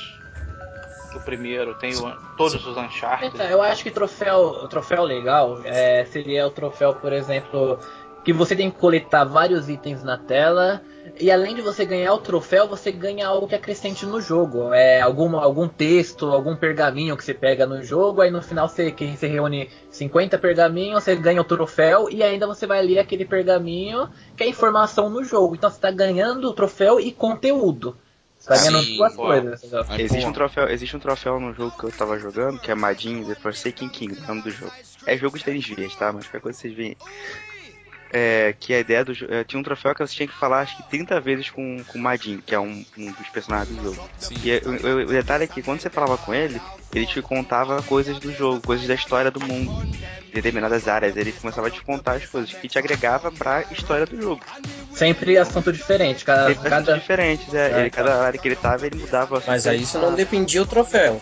C: o primeiro, eu tenho todos os Uncharted.
D: Então, eu acho que troféu, o troféu legal é, seria o troféu, por exemplo, que você tem que coletar vários itens na tela e além de você ganhar o troféu, você ganha algo que acrescente no jogo. É algum, algum texto, algum pergaminho que você pega no jogo, aí no final você, que você reúne 50 pergaminhos, você ganha o troféu e ainda você vai ler aquele pergaminho que é informação no jogo. Então você está ganhando o troféu e conteúdo. Tá ganhando
A: Sim,
D: duas
C: pô.
D: coisas.
A: Aí,
E: Existe um, troféu, existe um troféu no jogo que eu tava jogando, que é Madin The Forsaken King, o nome do jogo. É jogo de tênis verde, tá? Mas qualquer coisa vocês veem. É, que a ideia do é, tinha um troféu que você tinha que falar acho que 30 vezes com, com o Madin, que é um, um dos personagens do jogo.
A: Sim.
E: E o, o- o detalhe é que quando você falava com ele, ele te contava coisas do jogo, coisas da história do mundo, de determinadas áreas. Ele começava a te contar as coisas que te agregava pra história do jogo.
D: Sempre assunto diferente. Cada,
E: fazia
D: cada,
E: diferentes, é,
D: É.
E: ele, cada área que ele tava, ele mudava. a
B: Mas
E: sua-
B: aí isso não dependia do troféu.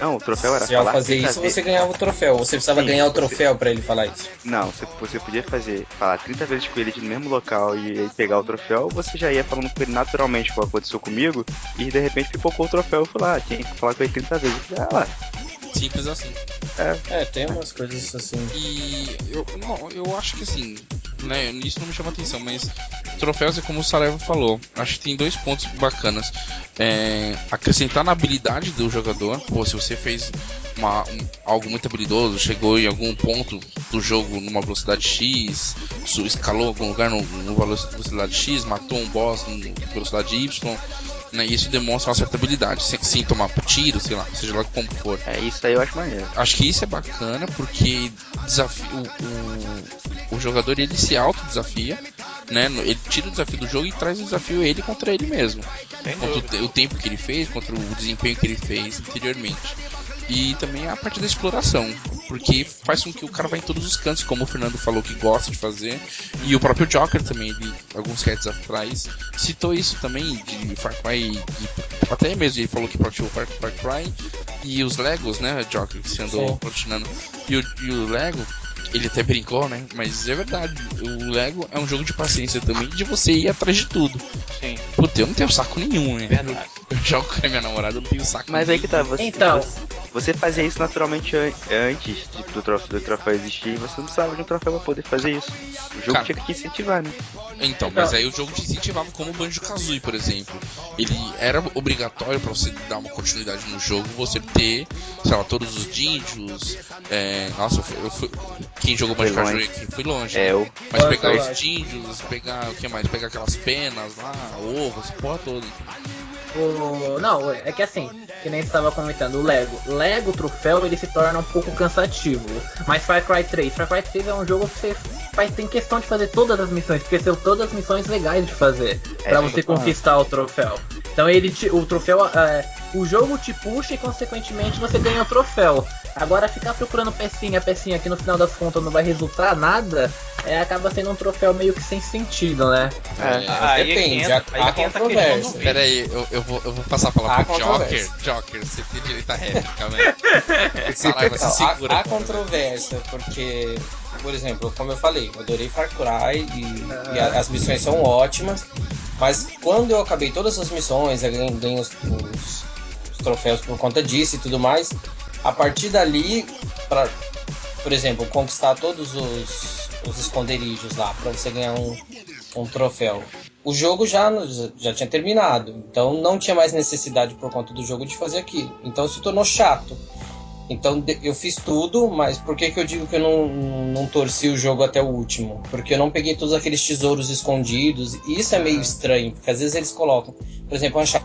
E: Não, o troféu era
B: Se ao
E: falar
B: fazer
E: 30
B: isso,
E: vezes.
B: você ganhava o troféu. Você precisava
E: Sim,
B: ganhar o
E: você-
B: troféu pra ele falar isso.
E: Não, você, você podia fazer, falar 30 vezes com ele no mesmo local e, e pegar o troféu, você já ia falando com ele naturalmente como aconteceu comigo, e de repente pipocou o troféu e falou, ah, tinha que falar com ele 30 vezes. Eu falei, ah lá,
A: Simples assim.
B: É, tem umas coisas assim.
A: E eu, não, eu acho que assim, né, isso não me chama atenção, mas troféus é como o Saraiva falou. Acho que tem dois pontos bacanas. É, acrescentar na habilidade do jogador. Pô, se você fez uma- um- algo muito habilidoso, chegou em algum ponto do jogo numa velocidade X, escalou algum lugar no, no velo- velocidade X, matou um boss em velocidade Y. Né, e isso demonstra uma certa habilidade, sem, sem tomar tiro, sei lá, seja lá como for.
E: é isso aí eu acho maneiro.
A: Acho que isso é bacana porque desafio, o, o, o jogador ele se autodesafia, né? Ele tira o desafio do jogo e traz o desafio ele contra ele mesmo. Contra o, o tempo que ele fez, contra o desempenho que ele fez anteriormente. E também a parte da exploração, porque faz com que o cara vá em todos os cantos, como o Fernando falou que gosta de fazer. E o próprio Joker também, ele, alguns cats atrás, citou isso também de Far Cry, de- até mesmo ele falou que praticou Far, Far Cry e os Legos, né, Joker, que você andou platinando. E o, e o Lego, ele até brincou, né? Mas é verdade, o Lego é um jogo de paciência também, de você ir atrás de tudo.
C: Sim,
A: Puta, eu não tenho saco nenhum, né?
C: verdade.
A: Eu jogo com a minha namorada, eu não tenho saco
E: Mas aí que tá, você,
D: Então.
E: Você, fazia isso naturalmente an- antes de- do, troféu, do troféu existir, você não precisava de um troféu pra poder fazer isso. O jogo
A: Cara.
E: tinha que te incentivar, né?
A: Então, mas aí o jogo te incentivava como o Banjo Kazooie, por exemplo. Ele era obrigatório pra você dar uma continuidade no jogo, você ter, sei lá, todos os díndios. É, nossa, eu fui, eu fui- quem jogou Banjo
E: Foi
A: Kazooie aqui foi longe.
E: É,
A: né?
E: eu.
A: Mas pegar os díndios, pegar o que mais? Pegar aquelas penas lá, ovos, essa porra toda.
D: O... Não, é que assim, que nem você estava comentando, o Lego. Lego troféu ele se torna um pouco cansativo. Mas Far Cry 3, Far Cry 3 é um jogo que você faz, tem questão de fazer todas as missões, porque são todas as missões legais de fazer.
E: É,
D: pra
E: sim.
D: você conquistar o troféu. Então ele te, o troféu. é, o jogo te puxa e consequentemente você ganha o troféu. Agora ficar procurando pecinha, pecinha que no final das contas não vai resultar nada, é, acaba sendo um troféu meio que sem sentido, né?
E: É.
C: É que
B: depende,
C: entra- que
B: há
C: entra a do
B: controvérsia.
C: vício.
A: Pera aí, eu, eu, vou, eu vou passar a palavra pro Joker. Joker, você tem direito à réplica, velho. Se
B: Não,
A: segura.
B: há, há controvérsia, porque, por exemplo, como eu falei, eu adorei Far Cry e, e a- as missões são ótimas, mas quando eu acabei todas as missões, eu ganhei, ganhei os- os troféus por conta disso e tudo mais, a partir dali, pra, por exemplo, conquistar todos os, os esconderijos lá, para você ganhar um, um troféu. O jogo já, já tinha terminado, então não tinha mais necessidade por conta do jogo de fazer aquilo. Então se tornou chato. Então eu fiz tudo, mas por que, que eu digo que eu não, não torci o jogo até o último? Porque eu não peguei todos aqueles tesouros escondidos, e isso é meio estranho, porque às vezes eles colocam, por exemplo, achar,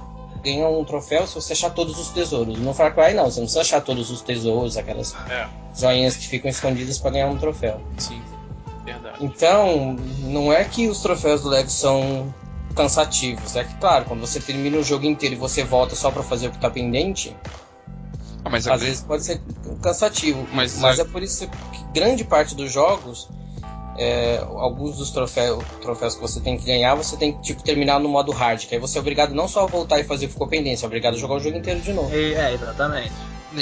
B: ganha um troféu se você achar todos os tesouros. No Far Cry não, você não precisa achar todos os tesouros, aquelas
C: É,
B: joinhas que ficam escondidas para ganhar um troféu.
A: Sim.
C: verdade.
B: Então, não é que os troféus do Lego são cansativos. É que, claro, quando você termina o jogo inteiro e você volta só para fazer o que tá pendente,
A: Ah, mas a
B: às vezes pode ser cansativo.
A: Mas
B: Mas,
A: a-
B: é por isso que grande parte dos jogos, é, alguns dos troféus, troféus que você tem que ganhar, você tem que tipo, terminar no modo hard. Que aí você é obrigado não só a voltar e fazer o que ficou pendente, você é obrigado a jogar o jogo inteiro de novo.
D: E- é, exatamente.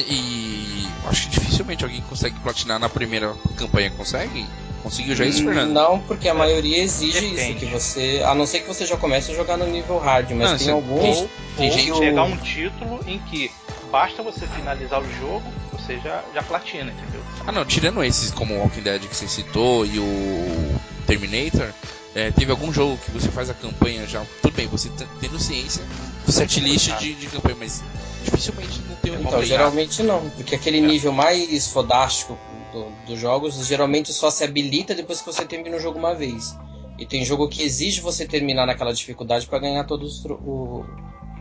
A: E acho que dificilmente alguém consegue platinar na primeira campanha. Consegue? Conseguiu já isso, Fernando?
B: Não, porque a maioria exige
C: Depende.
B: isso, que você. A não ser que você já comece a jogar no nível hard, mas
A: Não,
B: tem alguns.
A: ou tem
C: Ou
A: gente-
C: chegar um título em que basta você finalizar o jogo, você já, já platina, entendeu?
A: Ah não, tirando esses como o Walking Dead que você citou e o Terminator, é, teve algum jogo que você faz a campanha já. Tudo bem, você t- tendo ciência do setlist de, de campanha, mas dificilmente não tem um
B: Então, geralmente não, porque aquele nível mais fodástico do- dos jogos geralmente só se habilita depois que você termina o jogo uma vez. E tem jogo que exige você terminar naquela dificuldade para ganhar todos o-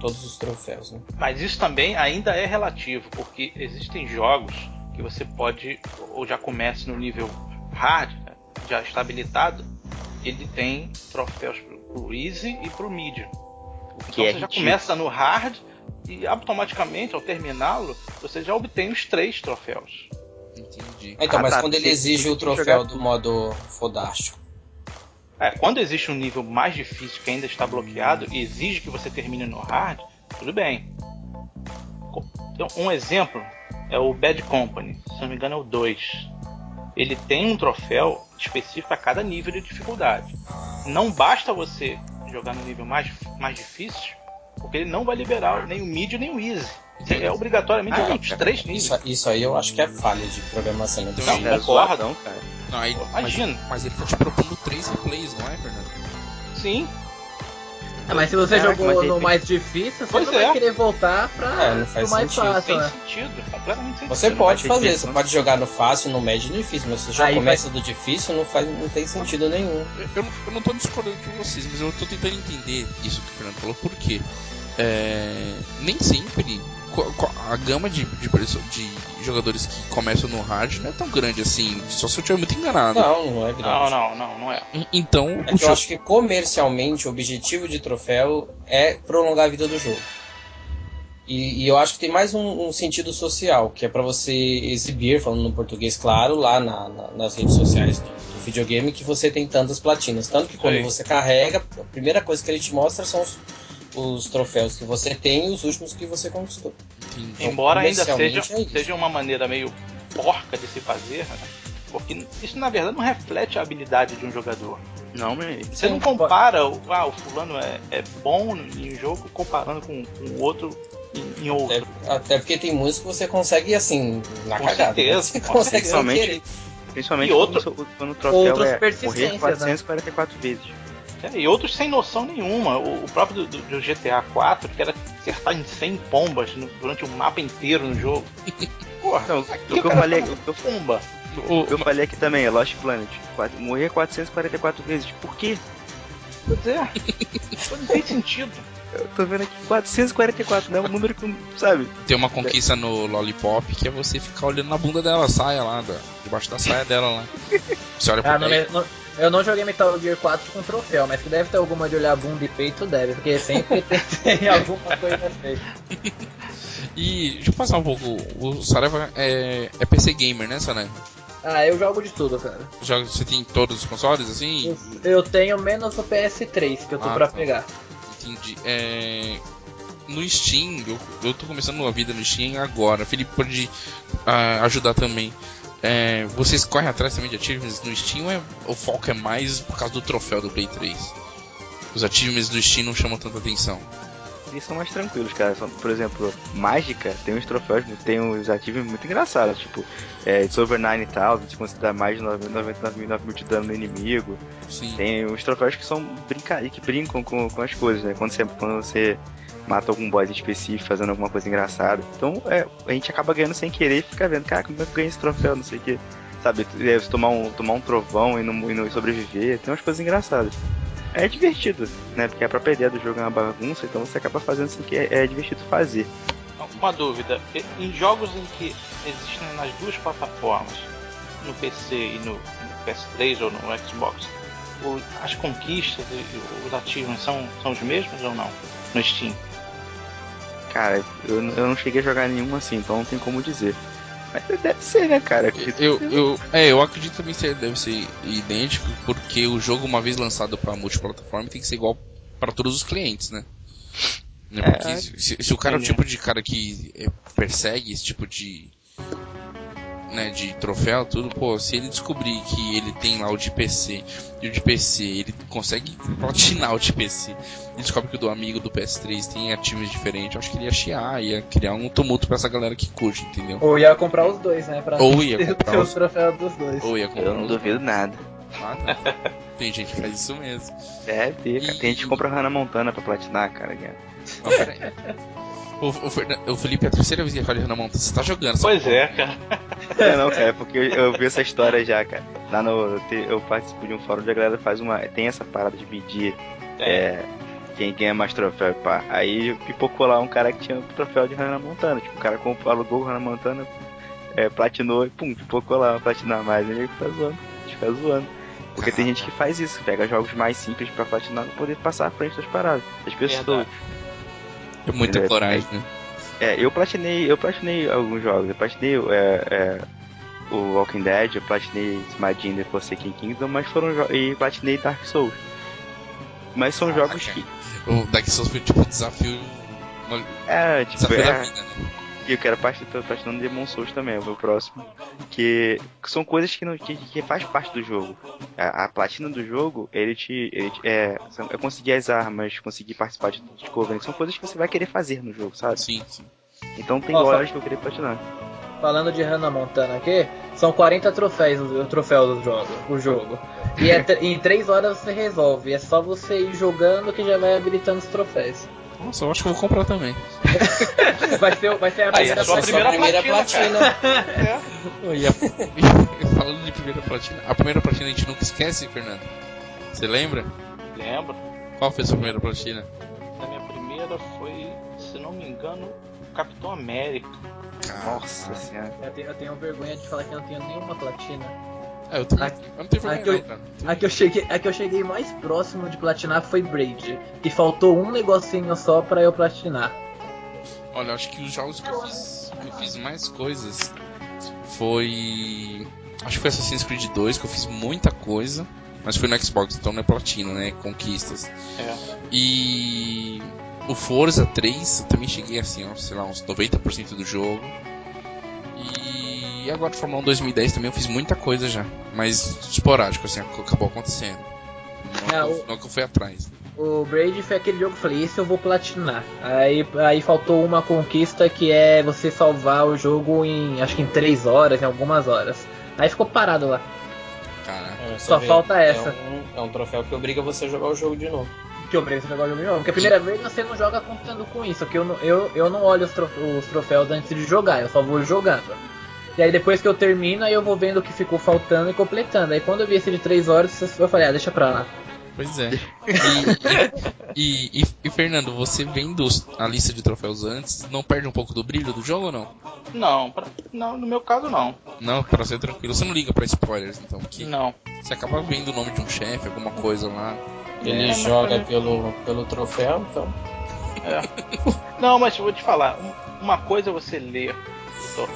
B: todos os troféus. Né?
C: Mas isso também ainda é relativo, porque existem jogos que você pode, ou já começa no nível hard, né, já está habilitado, ele tem troféus pro, pro Easy e pro Medium.
E: Que
C: então
E: é
C: você já
E: ridículo.
C: começa no Hard e automaticamente, ao terminá-lo, você já obtém os três troféus.
A: Entendi.
B: Então,
E: Ah,
B: mas
E: tá,
B: quando ele exige o troféu
E: jogar
B: do
E: tudo.
B: modo fodástico.
C: É, quando existe um nível mais difícil que ainda está bloqueado e exige que você termine no hard, tudo bem. Então, um exemplo é o Bad Company, se não me engano é o 2. Ele tem um troféu específico a cada nível de dificuldade. Não basta você jogar no nível mais, mais difícil, porque ele não vai liberar nem o medium nem o easy. Você é obrigatoriamente
E: Ah, cara,
C: três níveis.
B: Isso, isso aí eu acho que é falha de programação. Né?
A: Então,
C: Não,
E: É
C: concordo.
E: zoadão, cara.
A: Não, aí,
C: Imagina.
A: Mas, mas ele tá te propondo três replays, não é, Fernando?
C: Sim,
D: Ah, mas se você
E: Caraca,
D: jogou no
E: repente-
D: mais difícil, você
C: Pois
D: não
C: é.
D: vai querer voltar pra
B: É, não faz
D: mais
B: sentido.
D: fácil,
C: tem
D: né?
C: sentido, completamente sentido.
B: Você
E: não
B: pode
E: vai
B: fazer,
E: diversão.
B: você pode jogar no fácil, no médio e no difícil, mas você já
D: Aí
B: começa do difícil, não, faz, não tem sentido nenhum.
A: Eu, eu, não- não tô discordando com vocês, mas eu tô tentando entender isso que o Fernando falou, por quê? É, nem sempre a gama de, de, de jogadores que começam no hard não é tão grande assim, só se eu estiver muito enganado.
B: Não, não é grande.
C: Não, não, não, não é.
A: Então,
B: É eu acho que comercialmente o objetivo de troféu é prolongar a vida do jogo. E, e eu acho que tem mais um, um sentido social, que é pra você exibir, falando no português claro, lá na- na- nas redes sociais do, do videogame, que você tem tantas platinas. Tanto que quando
C: Sim.
B: você carrega, a primeira coisa que ele te mostra são os, os troféus que você tem e os últimos que você conquistou. Então,
C: Embora ainda seja,
B: é
C: seja uma maneira meio porca de se fazer, né? porque isso na verdade não reflete a habilidade de um jogador.
E: Não, mas.
C: Você não compara o, ah, o fulano é, é bom em um jogo comparando com, com o outro em, em outro.
B: Até, até porque tem muitos que você consegue, assim, na
C: Com
B: cagada.
C: certeza,
B: né? Você
C: com
B: consegue
E: certeza.
B: querer.
E: Principalmente
C: E outro-
E: quando, quando o troféu
D: Outros
E: é morrer 444 vezes.
C: É, E outros sem noção nenhuma. O, o próprio do, do GTA 4, que era acertar em 100 pombas no- durante o mapa inteiro no jogo. Porra,
E: Não,
C: aqui
E: o que eu falei-
C: toma
E: o que eu-
C: pomba.
A: O-
E: O que eu falei aqui também é Lost Planet. Quatro- Morrer 444 vezes. Por quê?
C: Pois é. não tem sentido.
E: Eu tô vendo aqui 444, não é um número que, sabe?
A: Tem uma conquista no Lollipop que é você ficar olhando na bunda dela, a saia lá, da- debaixo da saia dela lá. Você olha
D: Ah,
A: pra
D: no- eu não joguei Metal Gear 4 com troféu, mas que deve ter alguma de olhar bunda e peito, deve, porque sempre tem, alguma coisa feita.
A: E deixa eu passar um pouco. O Saraiva é, é PC Gamer, né, Saraiva?
D: Ah, eu jogo de tudo, cara.
A: Joga- Você tem todos os consoles assim?
D: Eu, eu tenho menos o PS3 que eu tô
A: Ah,
D: pra
A: tá.
D: pegar.
A: Entendi. É, No Steam, eu, eu tô começando uma vida no Steam agora. Felipe pode ah, ajudar também. É, vocês correm atrás também de achievements no Steam ou é- o foco é mais por causa do troféu do Play 3? Os achievements do Steam não chamam tanta atenção.
E: Eles são mais tranquilos, cara. São, por exemplo, Mágica tem uns troféus, tem uns ativos muito engraçados. Tipo, é, It's Over 9000, se você dá mais de 99 mil de dano no inimigo.
A: Sim.
E: Tem uns troféus que são brinca que brincam com, com as coisas, né? Quando você, quando você mata algum boss específico fazendo alguma coisa engraçada. Então é, a gente acaba ganhando sem querer e fica vendo, cara, como é que eu ganhei esse troféu, não sei o que. Sabe, é, tomar um, tomar um trovão e não, e não sobreviver, tem umas coisas engraçadas. É divertido, né? Porque a própria ideia do jogo é uma bagunça, então você acaba fazendo assim que é, é divertido fazer.
C: Uma dúvida. Em jogos em que existem nas duas plataformas, no PC e no, no PS3 ou no Xbox, as conquistas os achievements são, são os mesmos ou não? No Steam?
E: Cara, eu, eu não cheguei a jogar nenhum assim, então não tem como dizer. Mas deve ser, né, cara?
A: Eu, eu, é, eu acredito também que deve ser idêntico, porque o jogo, uma vez lançado pra multiplataforma, tem que ser igual para todos os clientes, né? Né,
E: É,
A: Porque se, se o cara é o tipo de cara que é, persegue esse tipo de. Né, de troféu, tudo, pô, se ele descobrir que ele tem lá o de PC e o de PC, ele consegue platinar o de PC e descobre que o do amigo do PS3 tem ativos diferentes, eu acho que ele ia chiar, ia criar um tumulto pra essa galera que curte, entendeu?
D: Ou ia comprar os dois, né? Pra
A: Ou ia
D: ter
A: comprar
D: os troféus dos dois.
A: Ou ia comprar
E: eu não duvido nada.
A: Ah, não. Tem gente que faz isso mesmo.
E: Deve ter, cara. Tem gente que compra Hannah Montana pra platinar, cara. cara.
A: Não, peraí. O, o, o Felipe é a terceira vez que ele fala de Hannah Montana. Você tá jogando
C: Pois
A: porra.
C: é, cara.
E: É, não, cara, é porque eu, eu vi essa história já, cara. Lá no. te- Eu participo de um fórum onde a galera faz uma. Tem essa parada de medir é, quem ganha mais troféu, pá. Aí pipocou lá um cara que tinha o troféu de Hannah Montana. Tipo, o cara comprou, alugou o Hannah Montana, é, platinou e pum, pipocou lá, platinar mais. Aí ele fica zoando, fica zoando. Porque tem gente que faz isso, pega jogos mais simples pra platinar pra poder passar à frente das paradas. Das pessoas.
C: Verdade.
A: É muita
E: É,
A: coragem, né?
E: É, eu platinei, eu platinei alguns jogos. Eu platinei é, é, o Walking Dead, eu platinei Smadin The Forsaken Kingdom, mas foram e platinei Dark Souls. Mas são
A: Caraca.
E: jogos que.
A: O Dark Souls foi tipo um desafio.
E: É, tipo,
A: Desafio da
E: é,
A: vida, né?
E: E eu quero parte platinando Demon Souls também, é o meu próximo. Que são coisas que, não, que, que faz parte do jogo. A, a platina do jogo, ele te. Ele te- é, é conseguir as armas, conseguir participar de, de cover, são coisas que você vai querer fazer no jogo, sabe?
A: Sim, sim.
E: Então tem
D: Ó,
E: horas que eu queria platinar.
D: Falando de Hannah Montana aqui, são 40 troféus o troféu do jogo, o jogo. E é em 3 horas você resolve. É só você ir jogando que já vai habilitando os troféus.
A: Nossa, eu acho que eu vou comprar também.
D: Vai ser, vai ser a
C: Aí, é
D: primeira
C: só a
D: platina.
C: primeira
B: platina.
C: É.
A: E a- Falando de primeira platina, a primeira platina a gente nunca esquece, Fernando. Você lembra?
C: Lembro.
A: Qual foi a sua primeira platina?
C: A minha primeira foi, se não me engano, Capitão América.
E: Nossa senhora.
D: Eu tenho, eu tenho vergonha de falar que eu não tenho nenhuma platina.
A: É, eu, também,
D: Aqui-
A: eu não tenho vergonha
D: aqui eu-
A: não, cara.
D: A que, eu cheguei, a que eu cheguei mais próximo de platinar foi Braid. E faltou um negocinho só pra eu platinar.
A: Olha, acho que os jogos que eu fiz, que eu fiz mais coisas foi. Acho que foi Assassin's Creed 2, que eu fiz muita coisa. Mas foi no Xbox, então não é platina, né? Conquistas.
C: É.
A: E. O Forza 3, eu também cheguei assim, ó, sei lá, uns 90% do jogo. E agora o Fórmula 1 2010 também eu fiz muita coisa já. Mas esporádico, assim, ac- acabou acontecendo. Não,
D: É,
A: que eu-
D: o-
A: não que eu fui atrás.
D: O Braid foi aquele jogo que eu falei, esse eu vou platinar. Aí, aí faltou uma conquista que é você salvar o jogo em acho que em 3 horas, em algumas horas. Aí ficou parado lá.
A: Caraca.
B: É,
D: Só
B: vê,
D: falta essa.
B: É um, é um troféu que obriga você a jogar o jogo de novo.
D: Que obriga você a jogar o jogo de novo. Porque a primeira vez você não joga contando com isso. Que eu não, eu, eu não olho os, trof- os troféus antes de jogar, eu só vou jogando. E aí depois que eu termino, aí eu vou vendo o que ficou faltando e completando. Aí quando eu vi esse de 3 horas, eu falei, ah, deixa pra lá.
A: Pois é. E, e, e- e, Fernando, você vendo a lista de troféus antes, não perde um pouco do brilho do jogo ou não?
C: Não, pra- não, no meu caso não.
A: Não, pra ser tranquilo. Você não liga pra spoilers, então, porque
C: Não.
A: você acaba vendo o nome de um chefe, alguma coisa lá.
B: Ele
C: É, mas
B: joga
C: também-
B: pelo, pelo troféu, então.
C: Não, mas eu vou te falar, um- uma coisa é você ler o tro-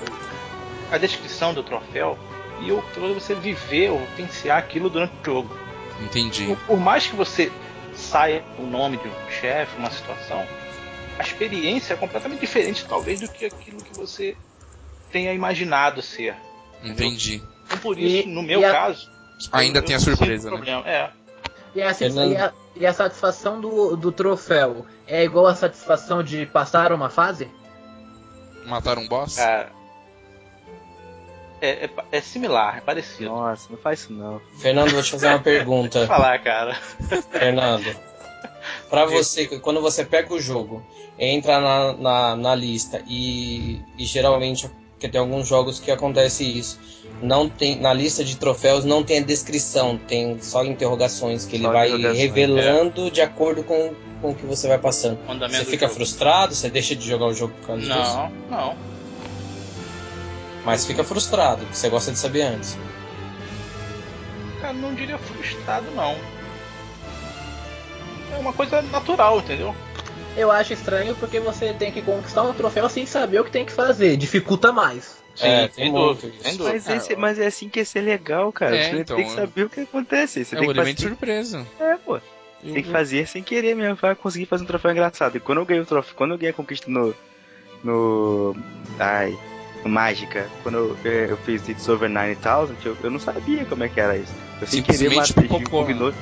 C: a descrição do troféu e coisa é você viver ou vivenciar aquilo durante o jogo.
A: Entendi.
C: Por, por mais que você saia o nome de um chefe, uma situação, a experiência é completamente diferente, talvez, do que aquilo que você tenha imaginado ser.
A: Entendi.
C: Então, por isso,
D: E-
C: no meu
D: a-
C: caso.
A: Ainda
C: eu-
A: tem a
C: eu
A: surpresa, né?
C: É.
D: E a,
B: Fernando.
D: e a- e a satisfação do, do troféu é igual a satisfação de passar uma fase?
A: Mataram um boss?
C: Cara. É, é, é similar, é parecido.
E: Nossa, não faz isso não.
B: Fernando, vou te fazer uma
C: Vou
B: pergunta.
C: falar, cara.
B: Fernando, pra você, quando você pega o jogo, entra na, na, na lista e, e geralmente, porque tem alguns jogos que acontece isso, não tem na lista de troféus não tem a descrição, tem só interrogações que ele
E: Só
B: vai revelando de acordo com, com o que você vai passando. Você fica frustrado, você deixa de jogar o jogo por causa disso,
C: Não, não.
B: Mas fica frustrado, porque você gosta de saber antes.
C: Cara, não diria frustrado, não. É uma coisa natural, entendeu?
D: Eu acho estranho porque você tem que conquistar um troféu sem saber o que tem que fazer. Dificulta mais.
B: É,
C: Sim,
B: tem
C: sem
B: muito
C: dúvida.
E: Mas, esse, mas é assim que ia ser legal, cara.
A: É,
E: você
A: então,
E: tem que
A: é.
E: saber o que acontece. Você
A: é
E: tem
A: um
E: que
A: elemento
E: fazer.
A: surpresa.
E: É, pô.
A: Eu-
E: Tem que fazer sem querer mesmo, vai conseguir fazer um troféu engraçado. E quando eu ganhei o troféu, quando eu ganhei a conquista no. No. Ai. Mágica, quando eu, eh, eu fiz It's Over 9000, eu, eu não sabia como é que era isso. Eu sem querer matei,
A: pipocou,
E: combinou.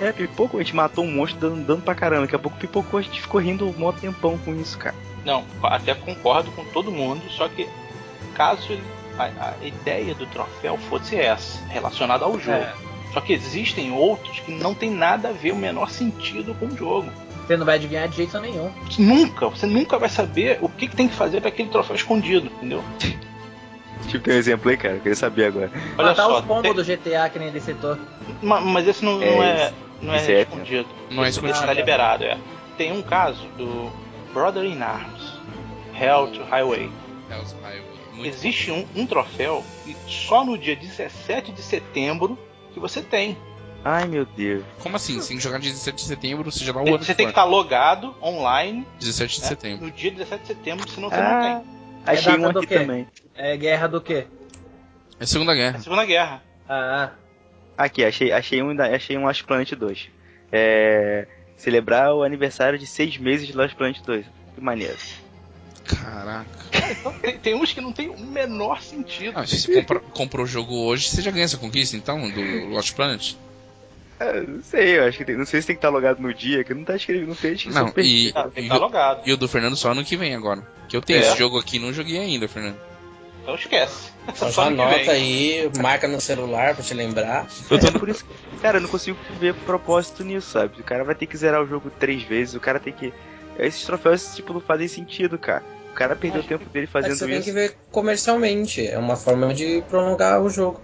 E: É, pipocou, a gente matou um monstro dando, dando pra caramba. Daqui a pouco pipocou, a gente ficou rindo um mó tempão com isso, cara.
C: Não, até concordo com todo mundo, só que caso a, a ideia do troféu fosse essa, relacionada ao jogo.
D: É.
C: Só que existem outros que não tem nada a ver o menor sentido com o jogo.
D: Você não vai adivinhar de jeito nenhum.
C: Nunca, você nunca vai saber o que, que tem que fazer para aquele troféu escondido, entendeu?
E: Tipo, tem um exemplo aí, cara, eu queria saber agora.
C: Olha
D: Matar
C: só,
D: os pombos
C: tem-
D: do GTA que nem ele citou.
C: ma- mas esse não, não é, não é
E: esse é-
C: escondido.
A: Não é
C: Esse
A: escondido.
C: está liberado, é. Tem um caso do Brother in Arms, Hell to Highway.
A: Hell's Highway. Muito
C: Existe um, um troféu que só no dia 17 de setembro que você tem.
E: Ai meu Deus.
A: Como assim? Você tem que jogar dia 17 de setembro, seja lá o
C: Tem-
A: ano
C: você tem que estar logado online
A: 17 de
C: né,
A: setembro.
C: no dia 17 de setembro, senão você não
E: Ah,
C: tem.
E: achei
D: data
E: um
D: do
E: aqui
D: quê?
E: também.
D: É guerra do quê?
A: É Segunda
C: É
A: Guerra.
C: a Segunda Guerra.
D: Ah,
E: Aqui, achei, achei um, da- achei um Lost Planet 2. É, celebrar o aniversário de seis meses de Lost Planet 2. Que maneiro.
A: Caraca.
C: Então, tem, tem uns que não tem o menor sentido.
A: Ah, se você compra- comprou o jogo hoje, você já ganha essa conquista, então, do Lost Planet?
E: É, não sei, eu acho que tem, não sei se tem que estar logado no dia, que não tá escrito, não tem
A: Não, e,
C: Ah, tem que
A: e,
C: estar
A: o,
C: logado.
A: e o do Fernando só ano que vem agora. Que eu tenho
C: É.
A: esse jogo aqui e não joguei ainda, Fernando.
C: Então esquece.
B: Então
C: Só
B: já anota aí, marca no celular pra te lembrar.
A: Eu tô
E: É por isso, cara, eu não consigo ver propósito nisso, sabe? O cara vai ter que zerar o jogo três vezes, o cara tem que. Esses troféus, tipo, não fazem sentido, cara. O cara perdeu o tempo dele fazendo
B: você tem
E: isso.
B: que ver comercialmente. É uma forma de prolongar o jogo.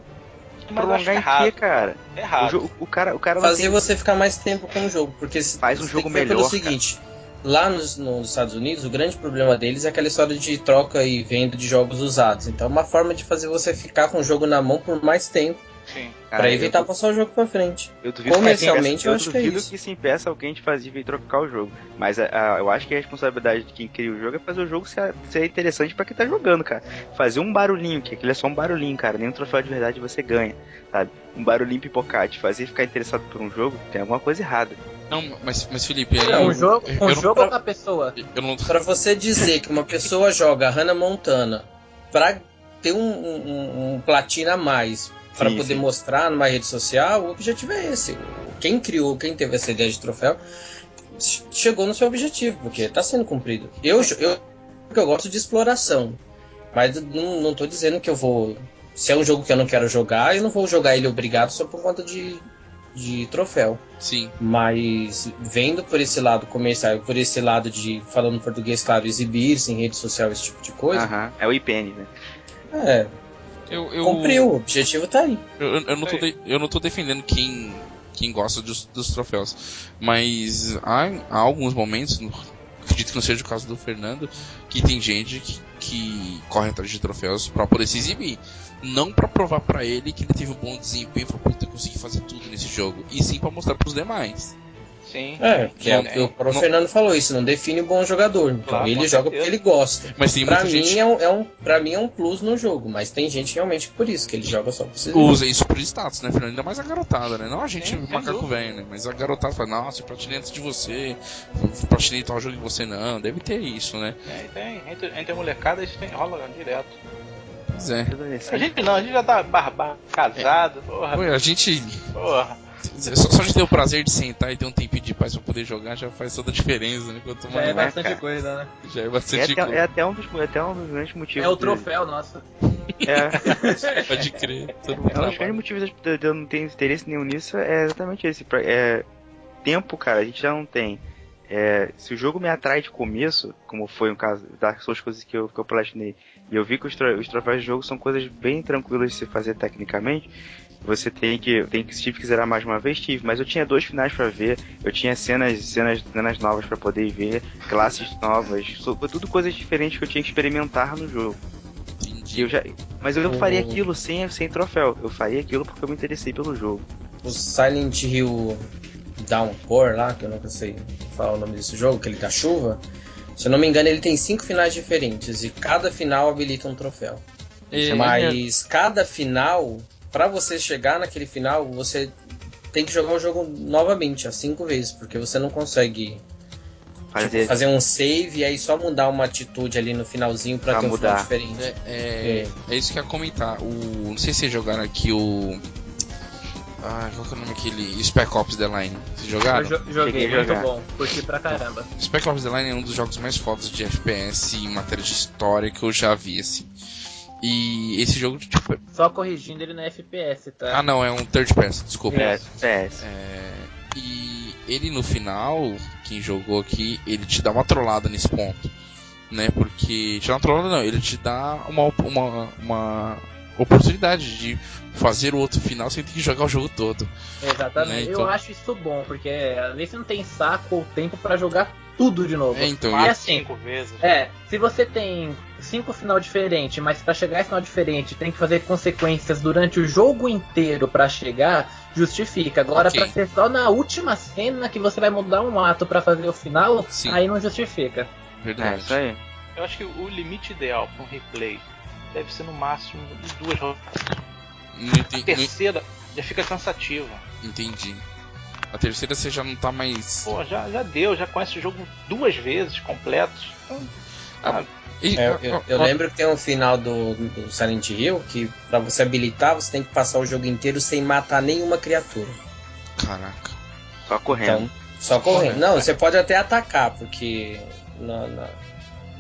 C: Mas
E: Prolongar
C: é
E: em
C: errado.
E: quê, cara? O,
C: errado.
E: jogo- o cara, o cara
B: Fazer
E: tem...
B: você ficar mais tempo com o jogo. Porque se-
E: Faz um jogo
B: ver pelo
E: melhor,
B: seguinte. Lá nos, nos Estados Unidos, o grande problema deles é aquela história de troca e venda de jogos usados. Então, é uma forma de fazer você ficar com o jogo na mão por mais tempo,
C: Sim.
B: pra evitar
E: eu,
B: passar o jogo pra frente.
E: eu duvido
B: comercialmente,
E: que,
B: eu
E: eu
B: acho que é
E: duvido
B: isso.
E: que se impeça alguém de fazer e trocar o jogo. Mas a- a- eu acho que a responsabilidade de quem cria o jogo é fazer o jogo ser, ser interessante pra quem tá jogando, cara. Fazer um barulhinho, que aquilo é só um barulhinho, cara. Nem um troféu de verdade você ganha, sabe? Um barulhinho pipocate, fazer ficar interessado por um jogo, tem alguma coisa errada.
A: Não, mas, mas Felipe, aí.
B: Não,
D: um jogo,
A: eu,
D: um
A: eu
D: jogo
B: pra-
D: ou com a pessoa?
A: não, eu não.
B: Pra você dizer que uma pessoa joga Hannah Montana pra ter um, um, um platina a mais
E: Sim,
B: poder
E: sim.
B: mostrar numa rede social, o objetivo é esse. Quem criou, quem teve essa ideia de troféu, chegou no seu objetivo, porque tá sendo cumprido. Eu, eu, eu gosto de exploração, mas não, tô dizendo que eu vou. Se é um jogo que eu não quero jogar, eu não vou jogar ele obrigado só por conta de, de troféu.
A: Sim.
B: Mas vendo por esse lado comercial, por esse lado de, falando português, claro, exibir-se em rede social, esse tipo de coisa,
E: Aham, é o IPN, né?
B: é,
A: Eu, eu,
B: cumpriu, o objetivo tá aí.
A: Eu, eu não tô de- eu não tô defendendo quem, quem gosta dos, dos troféus. Mas há, há alguns momentos, no- acredito que não seja o caso do Fernando, que tem gente que, que corre atrás de troféus pra poder se exibir. Não pra provar pra ele que ele teve um bom desempenho, falou, puta, eu consegui fazer tudo nesse jogo. E sim pra mostrar pros demais.
C: Sim.
B: É, que é, o
C: Sim.
B: que o próprio
A: Não-
B: Fernando falou isso, não define um bom jogador. Então
C: Claro,
B: ele joga
C: certeza.
B: porque ele gosta.
A: Mas tem
B: Pra
A: muita
B: mim,
A: gente
B: é um, é um, pra mim é um plus no jogo, mas tem gente realmente por isso, que ele joga só por si.
A: usa isso por status, né, Fernando? Ainda mais a garotada, né? Não a gente,
C: Sim,
A: macaco velho, né? Mas a garotada fala, nossa, eu platinei antes de você, eu platinei tal jogo que você não. Deve ter isso, né?
C: Tem, tem. Entre, entre a molecada isso tem, rola direto.
A: Pois é.
C: A gente não, a gente já tá barbado, casado, porra,
A: Oi, a gente.
C: porra.
A: Só, só de ter o prazer de sentar e ter um tempinho de paz pra poder jogar já faz toda a diferença, né? Quanto
D: Já é
A: mais
D: bastante
E: cara.
D: coisa, né?
A: já é
E: É
A: bastante
E: até,
A: coisa.
E: é até um dos, é até um dos grandes motivos.
D: É o
E: de-
D: troféu, nossa.
E: É,
A: Pode crer. Todo mundo
E: É um dos grandes motivos de de eu não ter interesse nenhum nisso é exatamente esse. pra- É, tempo, cara, a gente já não tem. É, se o jogo me atrai de começo, como foi o caso das suas coisas que eu, que eu platinei, e eu vi que os, tro- os troféus de jogo são coisas bem tranquilas de se fazer tecnicamente, você tem que, tem que tive que zerar mais uma vez, tive, mas eu tinha dois finais pra ver, eu tinha cenas, cenas, cenas novas pra poder ver, classes novas, tudo coisas diferentes que eu tinha que experimentar no jogo. E
A: Entendi.
E: eu já, mas eu faria
B: O-
E: aquilo sem, sem troféu. Eu faria aquilo porque eu me interessei pelo jogo.
B: O Silent Hill Downpour lá, que eu nunca sei falar o nome desse jogo, aquele da chuva. Se eu não me engano, ele tem cinco finais diferentes e cada final habilita um troféu.
A: É,
B: Mas cada final, pra você chegar naquele final, você tem que jogar o jogo novamente, as cinco vezes, porque você não consegue
E: Fazer.
B: tipo, fazer um save e aí só mudar uma atitude ali no finalzinho pra
E: Pra
B: ter um
E: mudar.
B: final diferente.
A: É, é, é isso que eu ia comentar. O, não sei se vocês jogaram aqui o. Ah, qual que é o nome aquele? Spec Ops The Line. Vocês
D: Eu
A: jogaram?
D: jo- joguei, muito
E: jogar.
D: bom. Curti pra caramba.
A: Spec Ops The Line é um dos jogos mais fodas de FPS em matéria de história que eu já vi, assim. E esse jogo, tipo.
D: Só corrigindo ele na FPS, tá?
A: Ah, não, é um third person, desculpa.
E: É, PS.
A: É, e ele no final, quem jogou aqui, ele te dá uma trollada nesse ponto. Né? Porque. Te dá uma trollada não, ele te dá uma, uma, uma oportunidade de fazer o outro final sem ter que jogar o jogo todo.
D: Exatamente.
A: Né, então-
D: Eu acho isso bom, porque às vezes você não tem saco ou tempo pra jogar tudo de novo.
A: É, então,
D: E
C: Quatro,
D: assim,
C: cinco vezes.
D: É, se você tem. Cinco final diferente, mas para chegar a final diferente tem que fazer consequências durante o jogo inteiro para chegar, justifica. Agora
A: Ok.
D: pra ser só na última cena que você vai mudar um ato para fazer o final,
A: Sim.
D: aí não justifica.
E: É,
A: Verdade.
E: isso aí.
C: Eu acho que o limite ideal para um replay deve ser no máximo de duas rodadas. A terceira já fica cansativa.
A: entendi. A terceira você já não tá mais.
C: Pô, já, já deu, já conhece o jogo duas vezes completos. Então,
A: Ah,
C: ah,
A: E-
B: É, eu, eu lembro que tem um final do, do Silent Hill que pra você habilitar você tem que passar o jogo inteiro sem matar nenhuma criatura.
A: Caraca.
E: Só correndo.
B: Então, só correndo. Não, você pode até atacar, porque no, na-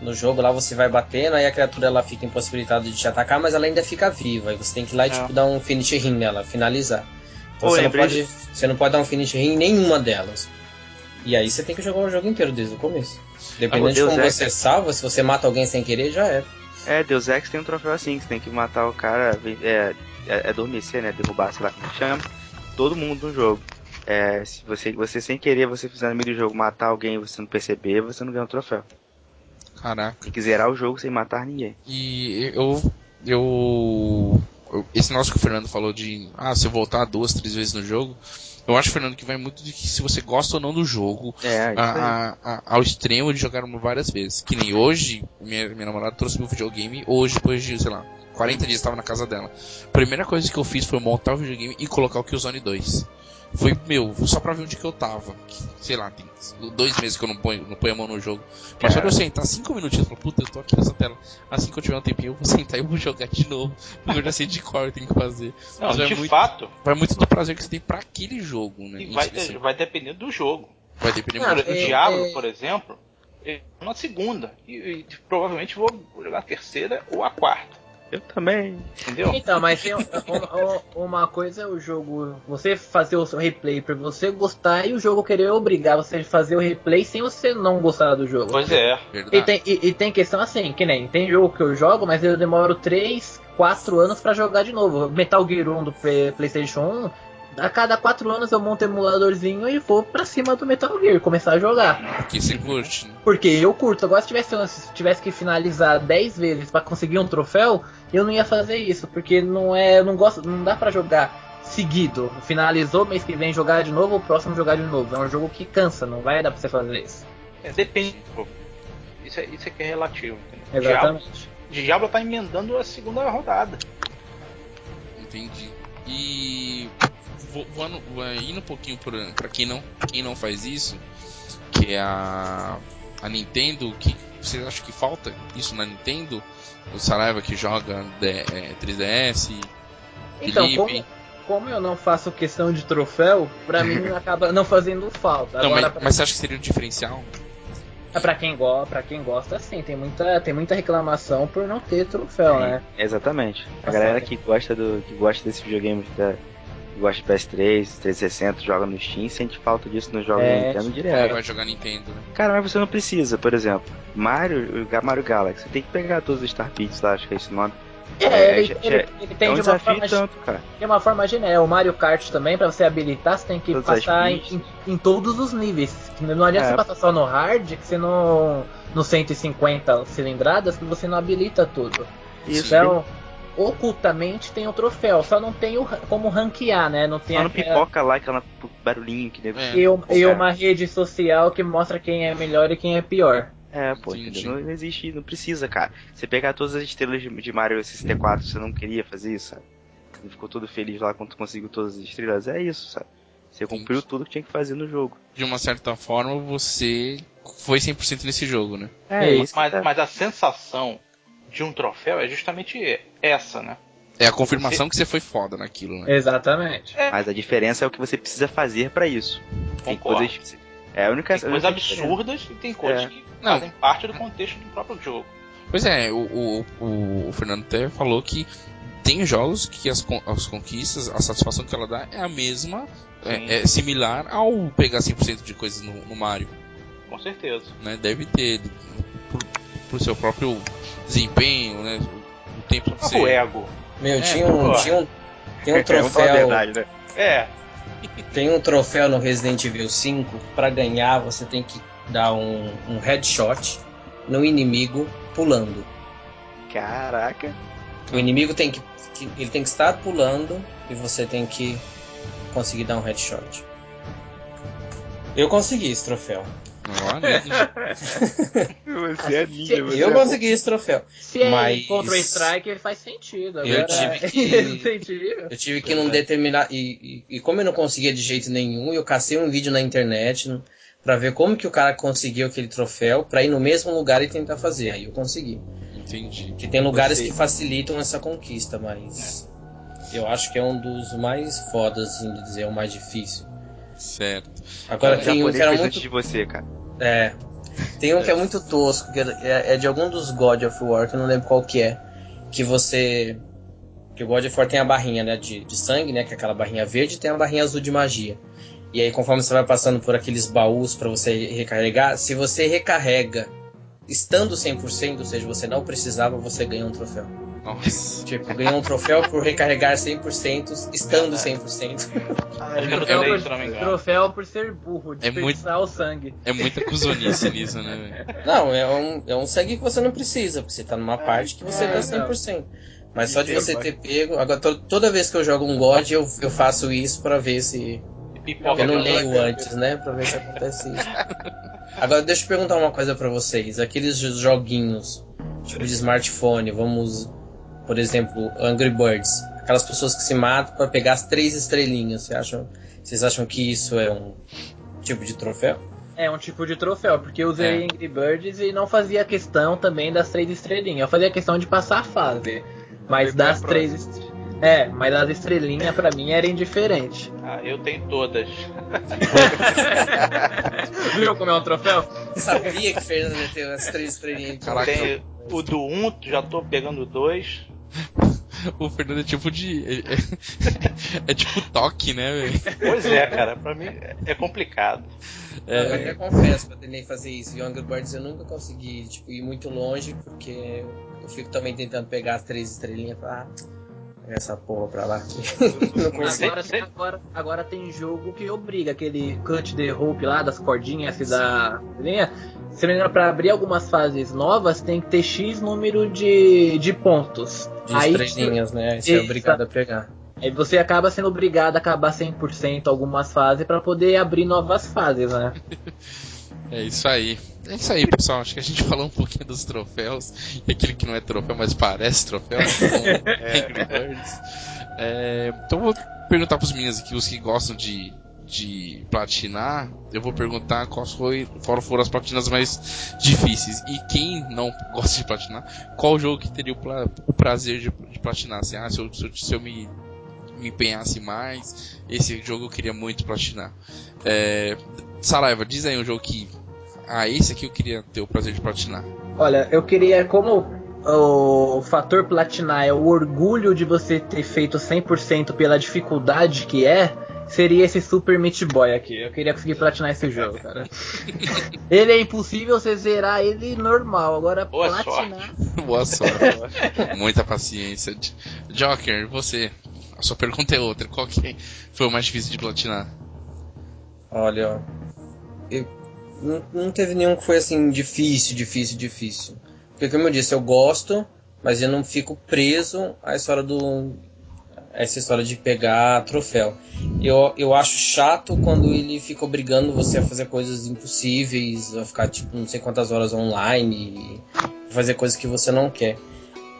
B: no jogo lá você vai batendo, aí a criatura ela fica impossibilitada de te atacar, mas ela ainda fica viva. Aí você tem que ir lá e
C: É.
B: tipo, dar um finish ring nela, finalizar. Então
E: Pô,
B: você, não pode, você não pode dar um finish ring em nenhuma delas. E aí você tem que jogar o jogo inteiro desde o começo. Dependendo de
E: Deus
B: como
E: Ex.
B: você salva, se você mata alguém sem querer, já é.
E: É, Deus Ex tem um troféu assim, que você tem que matar o cara, é, é, é adormecer, né? Derrubar, sei lá como chama, todo mundo no jogo. É, se você, você sem querer, você fizer no meio do jogo matar alguém e você não perceber, você não ganha o troféu.
A: Caraca.
E: Tem que zerar o jogo sem matar ninguém.
A: E eu. Eu. eu- esse negócio que o Fernando falou de. Ah, se eu voltar duas, três vezes no jogo. Eu acho, Fernando, que vai muito de que se você gosta ou não do jogo.
E: É,
A: a- a- ao extremo de jogar várias vezes. Que nem hoje, minha, minha namorada trouxe meu videogame, hoje, depois de, sei lá, 40 dias estava na casa dela. Primeira coisa que eu fiz foi montar o videogame e colocar o Killzone 2. Foi, meu, só pra ver onde que eu tava. Sei lá, tem dois meses que eu não ponho, não ponho a mão no jogo. Mas só de eu sentar cinco minutinhos e falar, puta, eu tô aqui nessa tela. Assim que eu tiver um tempinho, eu vou sentar e eu vou jogar de novo. Porque eu já sei de cor o que tem que fazer.
C: não,
A: Mas é
C: de
A: muito-
C: fato,
A: Vai muito do prazer que você tem pra aquele jogo, né?
C: e vai,
A: específico.
C: vai depender do jogo.
A: vai depender
D: Ah,
A: muito
C: o
A: do
D: é-
A: jogo.
C: Diablo,
D: é-
C: por exemplo, eu tô na segunda. E, e provavelmente vou jogar a terceira ou a quarta.
E: Eu também.
C: Entendeu?
D: Então, mas tem um- um- um- uma coisa é o jogo, você fazer o seu replay pra você gostar e o jogo querer obrigar você a fazer o replay sem você não gostar do jogo.
C: Pois é.
D: E tem, e, e tem questão assim, que nem tem jogo que eu jogo, mas eu demoro 3, 4 anos pra jogar de novo. Metal Gear 1 do Play- PlayStation 1, a cada 4 anos eu monto um emuladorzinho e vou pra cima do Metal Gear, começar a jogar.
A: Porque você curte, né?
D: Porque eu curto. Agora, se tivesse, se tivesse que finalizar 10 vezes pra conseguir um troféu, eu não ia fazer isso. Porque não é. Não gosto. Não dá pra jogar seguido. Finalizou, mês que vem jogar de novo, o próximo jogar de novo. É um jogo que cansa, não vai dar pra você fazer isso.
C: É, depende do jogo. Isso é, isso é que é relativo. entendeu? Diablo,
D: Exatamente.
C: Diablo tá emendando a segunda rodada.
A: Entendi. E voando, vai indo um pouquinho pra, pra quem não quem não faz isso, que é a, a Nintendo, o que vocês acham que falta isso na Nintendo? O Saraiva que joga D- é, 3DS,
D: Então,
A: Felipe.
D: como, como eu não faço questão de troféu, pra mim acaba não fazendo falta.
A: Não,
D: Agora,
A: mas, mas você acha que seria um diferencial?
D: pra, pra quem gosta, pra quem gosta, sim, tem muita, tem muita reclamação por não ter troféu, né?
E: Exatamente. A galera que gosta do. que gosta desse videogame da. Gosta de PS3, 360, joga no Steam, sente falta disso nos jogos
D: É,
E: Nintendo
A: Quem
E: direto.
A: vai jogar Nintendo, né?
E: Cara, mas você não precisa, por exemplo, Mario, o Mario Galaxy, você tem que pegar todos os Star Pits lá, acho que é esse o nome.
D: É,
E: É,
D: ele,
E: já-
D: ele-
E: já-
D: ele tem
E: é um
D: de uma forma
E: tanto, cara.
D: De uma forma geral, o Mario Kart também, pra você habilitar, você tem que
E: Todas as
D: passar em, em- em todos os níveis. Não adianta
E: É.
D: você passar só no hard, que você não. No 150 cilindradas, que você não habilita tudo.
E: Isso,
D: Então, ocultamente tem o troféu, só não tem o, como ranquear, né? Não tem
E: só não
D: aquela-
E: pipoca lá aquela barulhinho que deve
A: É.
D: e, um- e
E: É.
D: uma rede social que mostra quem é melhor e quem é pior.
E: É, pô,
A: Entendi.
E: entendeu? Não existe, não precisa, cara. Você pegar todas as estrelas de, de Mario 64, você não queria fazer isso, sabe? Você ficou todo feliz lá quando tu conseguiu todas as estrelas, é isso, sabe? Você cumpriu
A: Entendi.
E: tudo que tinha que fazer no jogo.
A: De uma certa forma, você foi 100% nesse jogo, né?
D: É isso.
C: Mas, mas a sensação de um troféu é justamente essa, né?
A: É a confirmação que você foi foda naquilo, né?
D: Exatamente.
E: Mas a diferença é o que você precisa fazer pra isso. Tem coisas que você- É a única
C: Tem coisas absurdas e tem coisas
E: É.
C: que
A: Não.
C: fazem parte do contexto do próprio jogo.
A: Pois é, o, o, o, Fernando até falou que tem jogos que as, as conquistas, a satisfação que ela dá é a mesma, é, é similar ao pegar 100% de coisas no, no Mario,
C: Com certeza.
A: né? Deve ter, por, por seu próprio desempenho, né? O, o tempo que
C: O
A: você...
C: ego.
B: Meu,
A: É,
B: tinha um, tinha um, tem um
E: falar a
B: troféu.
E: verdade, né?
C: É,
B: Tem um troféu no Resident Evil 5. Pra ganhar, você tem que dar um, um headshot no inimigo pulando.
E: Caraca.
B: O inimigo tem que, que- Ele tem que estar pulando e você tem que conseguir dar um headshot. Eu consegui esse troféu.
E: Você é ninja, você
B: Eu
E: é
B: consegui esse troféu.
D: Se é
B: Mas-
D: contra o Strike, faz sentido.
B: Eu
D: Agora,
B: tive que-
D: Resident Evil.
B: Eu tive que não determinar. E, e, e como eu não conseguia de jeito nenhum, eu cacei um vídeo na internet n- pra ver como que o cara conseguiu aquele troféu pra ir no mesmo lugar e tentar fazer. Aí eu consegui.
A: entendi.
B: Porque tem lugares
E: Você-
B: que facilitam essa conquista, mas eu acho que é um dos mais fodas, assim, de dizer, é o mais difícil.
A: Certo.
B: Agora tem um que era muito
E: de você, cara.
B: É. Tem um que é muito tosco, que é, é de algum dos God of War, que eu não lembro qual que é. Que você. Que o God of War tem a barrinha, né? De, de sangue, né? Que é aquela barrinha verde e tem a barrinha azul de magia. E aí, conforme você vai passando por aqueles baús pra você recarregar, se você recarrega estando 100%, ou seja, você não precisava, você ganha um troféu.
A: Nossa.
B: Tipo, ganha um troféu por recarregar 100%, estando 100%.
C: Eu já
D: Troféu por,
C: se não me engano.
D: troféu por ser burro,
A: É
D: desperdiçar o sangue.
A: É muita cuzonice nisso, né?
B: Não, é um, é um sangue que você não precisa, porque você tá numa parte que você
D: é,
B: tá 100%. Mas só de você ter pego. Agora, to- toda vez que eu jogo um God, eu, eu faço isso pra ver se.
C: Pipoca
B: Eu não
C: de
B: leio antes, né? Pra ver se acontece isso. Agora, deixa eu perguntar uma coisa pra vocês. Aqueles jo- joguinhos, tipo de smartphone, vamos. Por exemplo, Angry Birds. Aquelas pessoas que se matam pra pegar as três estrelinhas. Vocês acham, vocês acham que isso é um tipo de troféu?
D: É um tipo de troféu, porque eu usei
A: É.
D: Angry Birds e não fazia questão também das três estrelinhas. Eu fazia questão de passar a fase. Mas das três est- É, mas as estrelinhas pra mim era indiferente.
C: Ah, eu tenho todas.
D: Viu como é um troféu?
B: Sabia que Fernando ia ter as três estrelinhas.
A: Caraca.
C: Tem o do 1, um, já tô pegando dois.
A: O Fernando é tipo de. É, é- é tipo toque, né, velho?
C: Pois é, cara, pra mim é complicado.
B: Eu até confesso eu tentei fazer isso. Younger Birds eu nunca consegui tipo, ir muito longe, porque eu fico também tentando pegar as três estrelinhas falar, pega essa porra pra lá. não consigo.
D: Agora, agora, agora tem jogo que obriga aquele cut the rope lá das cordinhas que dá. linha. Se não me pra abrir algumas fases novas tem que ter X número de, de pontos.
B: De
D: Aí,
B: estrelinhas, né? Aí você é obrigado a pegar.
D: aí você acaba sendo obrigado a acabar 100% algumas fases pra poder abrir novas fases, né?
A: É isso aí. É isso aí, pessoal. Acho que a gente falou um pouquinho dos troféus. E aquele que não é troféu, mas parece troféu. Angry Birds. É, então eu vou perguntar pros meninos aqui, os que gostam de, de platinar. Eu vou perguntar quais foi, qual foram as platinas mais difíceis. E quem não gosta de platinar, qual jogo que teria o, pla- o prazer de, de platinar? Assim, ah, se eu, se eu, se eu me, me empenhasse mais, esse jogo eu queria muito platinar. É, Saraiva, diz aí um jogo que. Ah, esse aqui eu queria ter o prazer de platinar.
D: Olha, eu queria, como o fator platinar é o orgulho de você ter feito 100% pela dificuldade que é, seria esse Super Meat Boy aqui. Eu queria conseguir platinar esse jogo, cara. ele é impossível você zerar ele normal, agora
C: Boa
D: platinar.
A: Boa sorte. Muita paciência. Joker, você. A sua pergunta é outra. Qual que foi o mais difícil de platinar?
B: Olha, ó, eu, não, não teve nenhum que foi assim difícil, difícil, difícil. Porque como eu disse, eu gosto, mas eu não fico preso à história do essa história de pegar troféu. Eu, eu acho chato quando ele fica obrigando você a fazer coisas impossíveis, a ficar tipo não sei quantas horas online, fazer coisas que você não quer.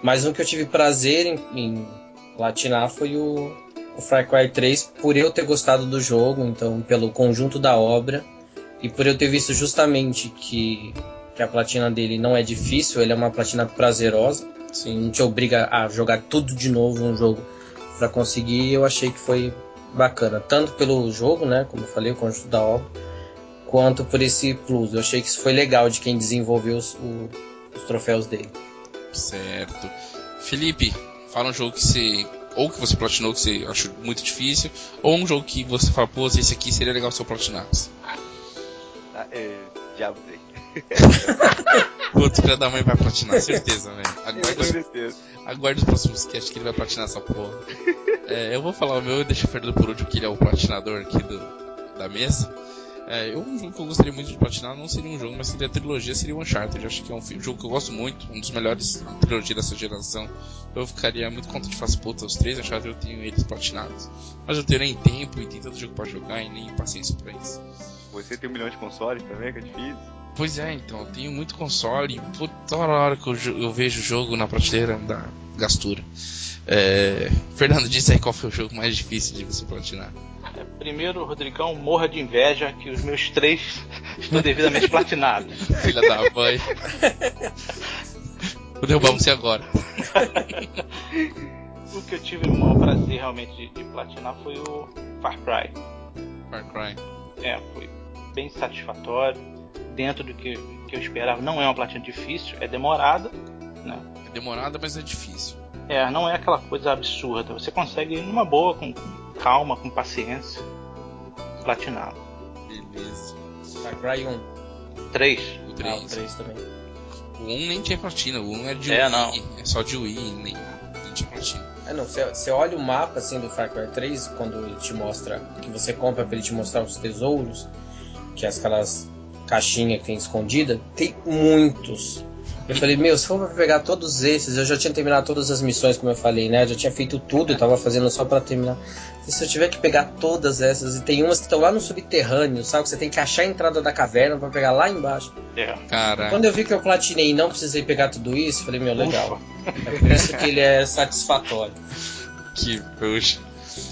B: Mas um que eu tive prazer em, em platinar foi o, o Far Cry 3 por eu ter gostado do jogo, então pelo conjunto da obra e por eu ter visto justamente que, que a platina dele não é difícil, ele é uma platina prazerosa, assim, não te obriga a jogar tudo de novo um jogo para conseguir, eu achei que foi bacana, tanto pelo jogo, né, como eu falei, o conjunto da obra, quanto por esse plus. Eu achei que isso foi legal de quem desenvolveu os, o- os troféus dele.
A: Certo. Felipe, fala um jogo que você. Ou que você platinou que você achou muito difícil, ou um jogo que você fala, pô, esse aqui seria legal se eu platinasse.
E: Ah, é, Diablo 3.
A: Putz, filho da mãe vai platinar, certeza, velho. Aguarde,
E: certeza.
A: aguarde os próximos casts que ele vai platinar essa porra. É, eu vou falar o meu e deixo o Fernando por último, que ele é o platinador aqui do, da mesa. É, eu, um jogo que eu gostaria muito de platinar não seria um jogo, mas seria a trilogia, seria o Uncharted. Eu acho que é um fi- jogo que eu gosto muito, um dos melhores da trilogia dessa geração. Eu ficaria muito contente de fazer puta, os três Uncharted eu tenho eles platinados. Mas eu não tenho nem tempo e tem tanto jogo pra jogar e nem paciência pra isso.
E: Você tem um milhão de consoles também, que é difícil.
A: Pois é, então, eu tenho muito console. Puta, toda hora que eu, eu vejo o jogo na prateleira da gastura. É, Fernando, diz aí qual foi o jogo mais difícil de você platinar.
C: É, Primeiro, Rodrigão, morra de inveja que os meus três estão devidamente platinados.
A: Filha da mãe. Vou derrubar você agora.
C: O que eu tive o maior prazer realmente de, de platinar foi o Far Cry.
A: Far Cry.
C: É, foi bem satisfatório. Dentro do que, que eu esperava, não é uma platina difícil, é demorada, né?
A: É demorada, mas é difícil.
C: É, não é aquela coisa absurda. Você consegue ir numa boa, com, calma, com paciência, platiná-lo.
A: Beleza.
B: Far Cry 1.
C: 3.
A: O
B: Ah, o
A: 3.
B: 3 também.
A: O 1 nem tinha platina, o 1 é de
C: É,
A: Wii.
C: não.
A: É só de Wii, nem, nem tinha platina.
B: É, não, você, você olha o mapa assim do Far Cry 3, quando ele te mostra, que você compra pra ele te mostrar os tesouros, que é aquelas caixinhas que tem escondida, tem muitos. Eu falei, meu, se for pra pegar todos esses, eu já tinha terminado todas as missões, como eu falei, né? Eu já tinha feito tudo, eu tava fazendo só pra terminar. E se eu tiver que pegar todas essas, e tem umas que estão lá no subterrâneo, sabe? Que você tem que achar a entrada da caverna pra pegar lá embaixo.
C: É.
A: Cara,
B: Quando eu vi que eu platinei e não precisei pegar tudo isso, eu falei, meu, legal.
C: Ufa.
B: É por isso que ele é satisfatório.
A: que poxa.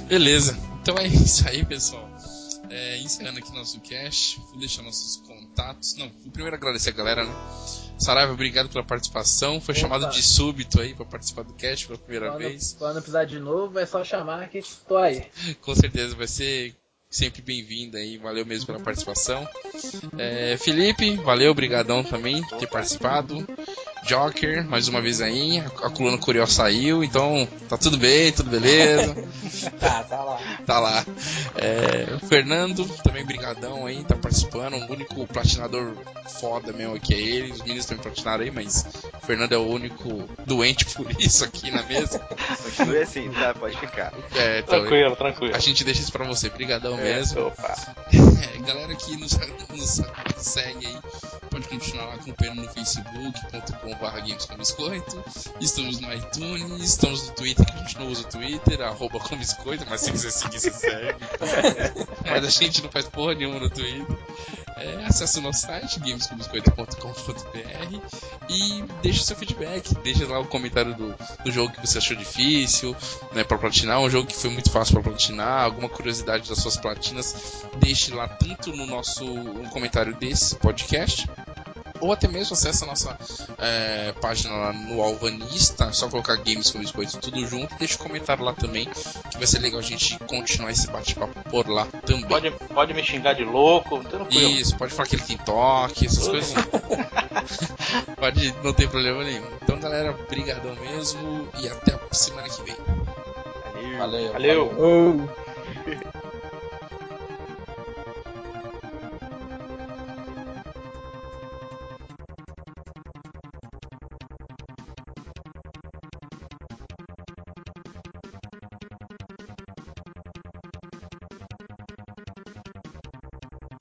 A: Beleza. Então é isso aí, pessoal. É, encerrando aqui nosso cast, vou deixar nossos contatos. Não, vou primeiro agradecer a galera, né? Saraiva, obrigado pela participação. Foi
D: Opa.
A: chamado de súbito aí pra participar do cast pela primeira
D: Quando,
A: vez.
D: quando precisar de novo, é só chamar que tô aí.
A: Com certeza vai ser sempre bem-vindo aí. Valeu mesmo pela participação. É, Felipe, valeu, brigadão também por ter participado. Joker, mais uma vez aí. A, a coluna Curió saiu, então tá tudo bem, tudo beleza.
B: Tá, tá lá.
A: tá lá. É, o Fernando, também brigadão aí, tá participando. O único platinador foda mesmo aqui é ele. Os meninos também platinaram aí, mas o Fernando é o único doente por isso aqui na mesa.
E: Continue assim, tá? Pode ficar.
A: É, então,
C: Tranquilo, tranquilo.
A: a gente deixa isso pra você. Brigadão mesmo.
C: Opa.
A: É, galera que nos, nos segue aí, pode continuar lá acompanhando no facebook.com.br games com biscoito. Estamos no iTunes, estamos no Twitter, que a gente não usa o Twitter, arroba com biscoito, mas se quiser seguir, você segue. mas a gente não faz porra nenhuma no Twitter. É, acesse o nosso site, gamescombiscoito.com.br e deixe seu feedback, deixe lá o comentário do, do jogo que você achou difícil, né, para platinar, um jogo que foi muito fácil para platinar, alguma curiosidade das suas platinas, deixe lá tanto no nosso no comentário desse podcast, ou até mesmo acesse a nossa é, página lá no Alvanista, é só colocar Games com Biscoito tudo junto deixa um comentário lá também, que vai ser legal a gente continuar esse bate-papo por lá também.
C: Pode, pode me xingar de louco, tranquilo.
A: Isso, pode falar que ele tem toque, essas coisas. pode, não tem problema nenhum. Então, galera, brigadão mesmo e até a semana que vem.
E: Valeu.
B: Valeu.
C: Valeu.
D: Oh.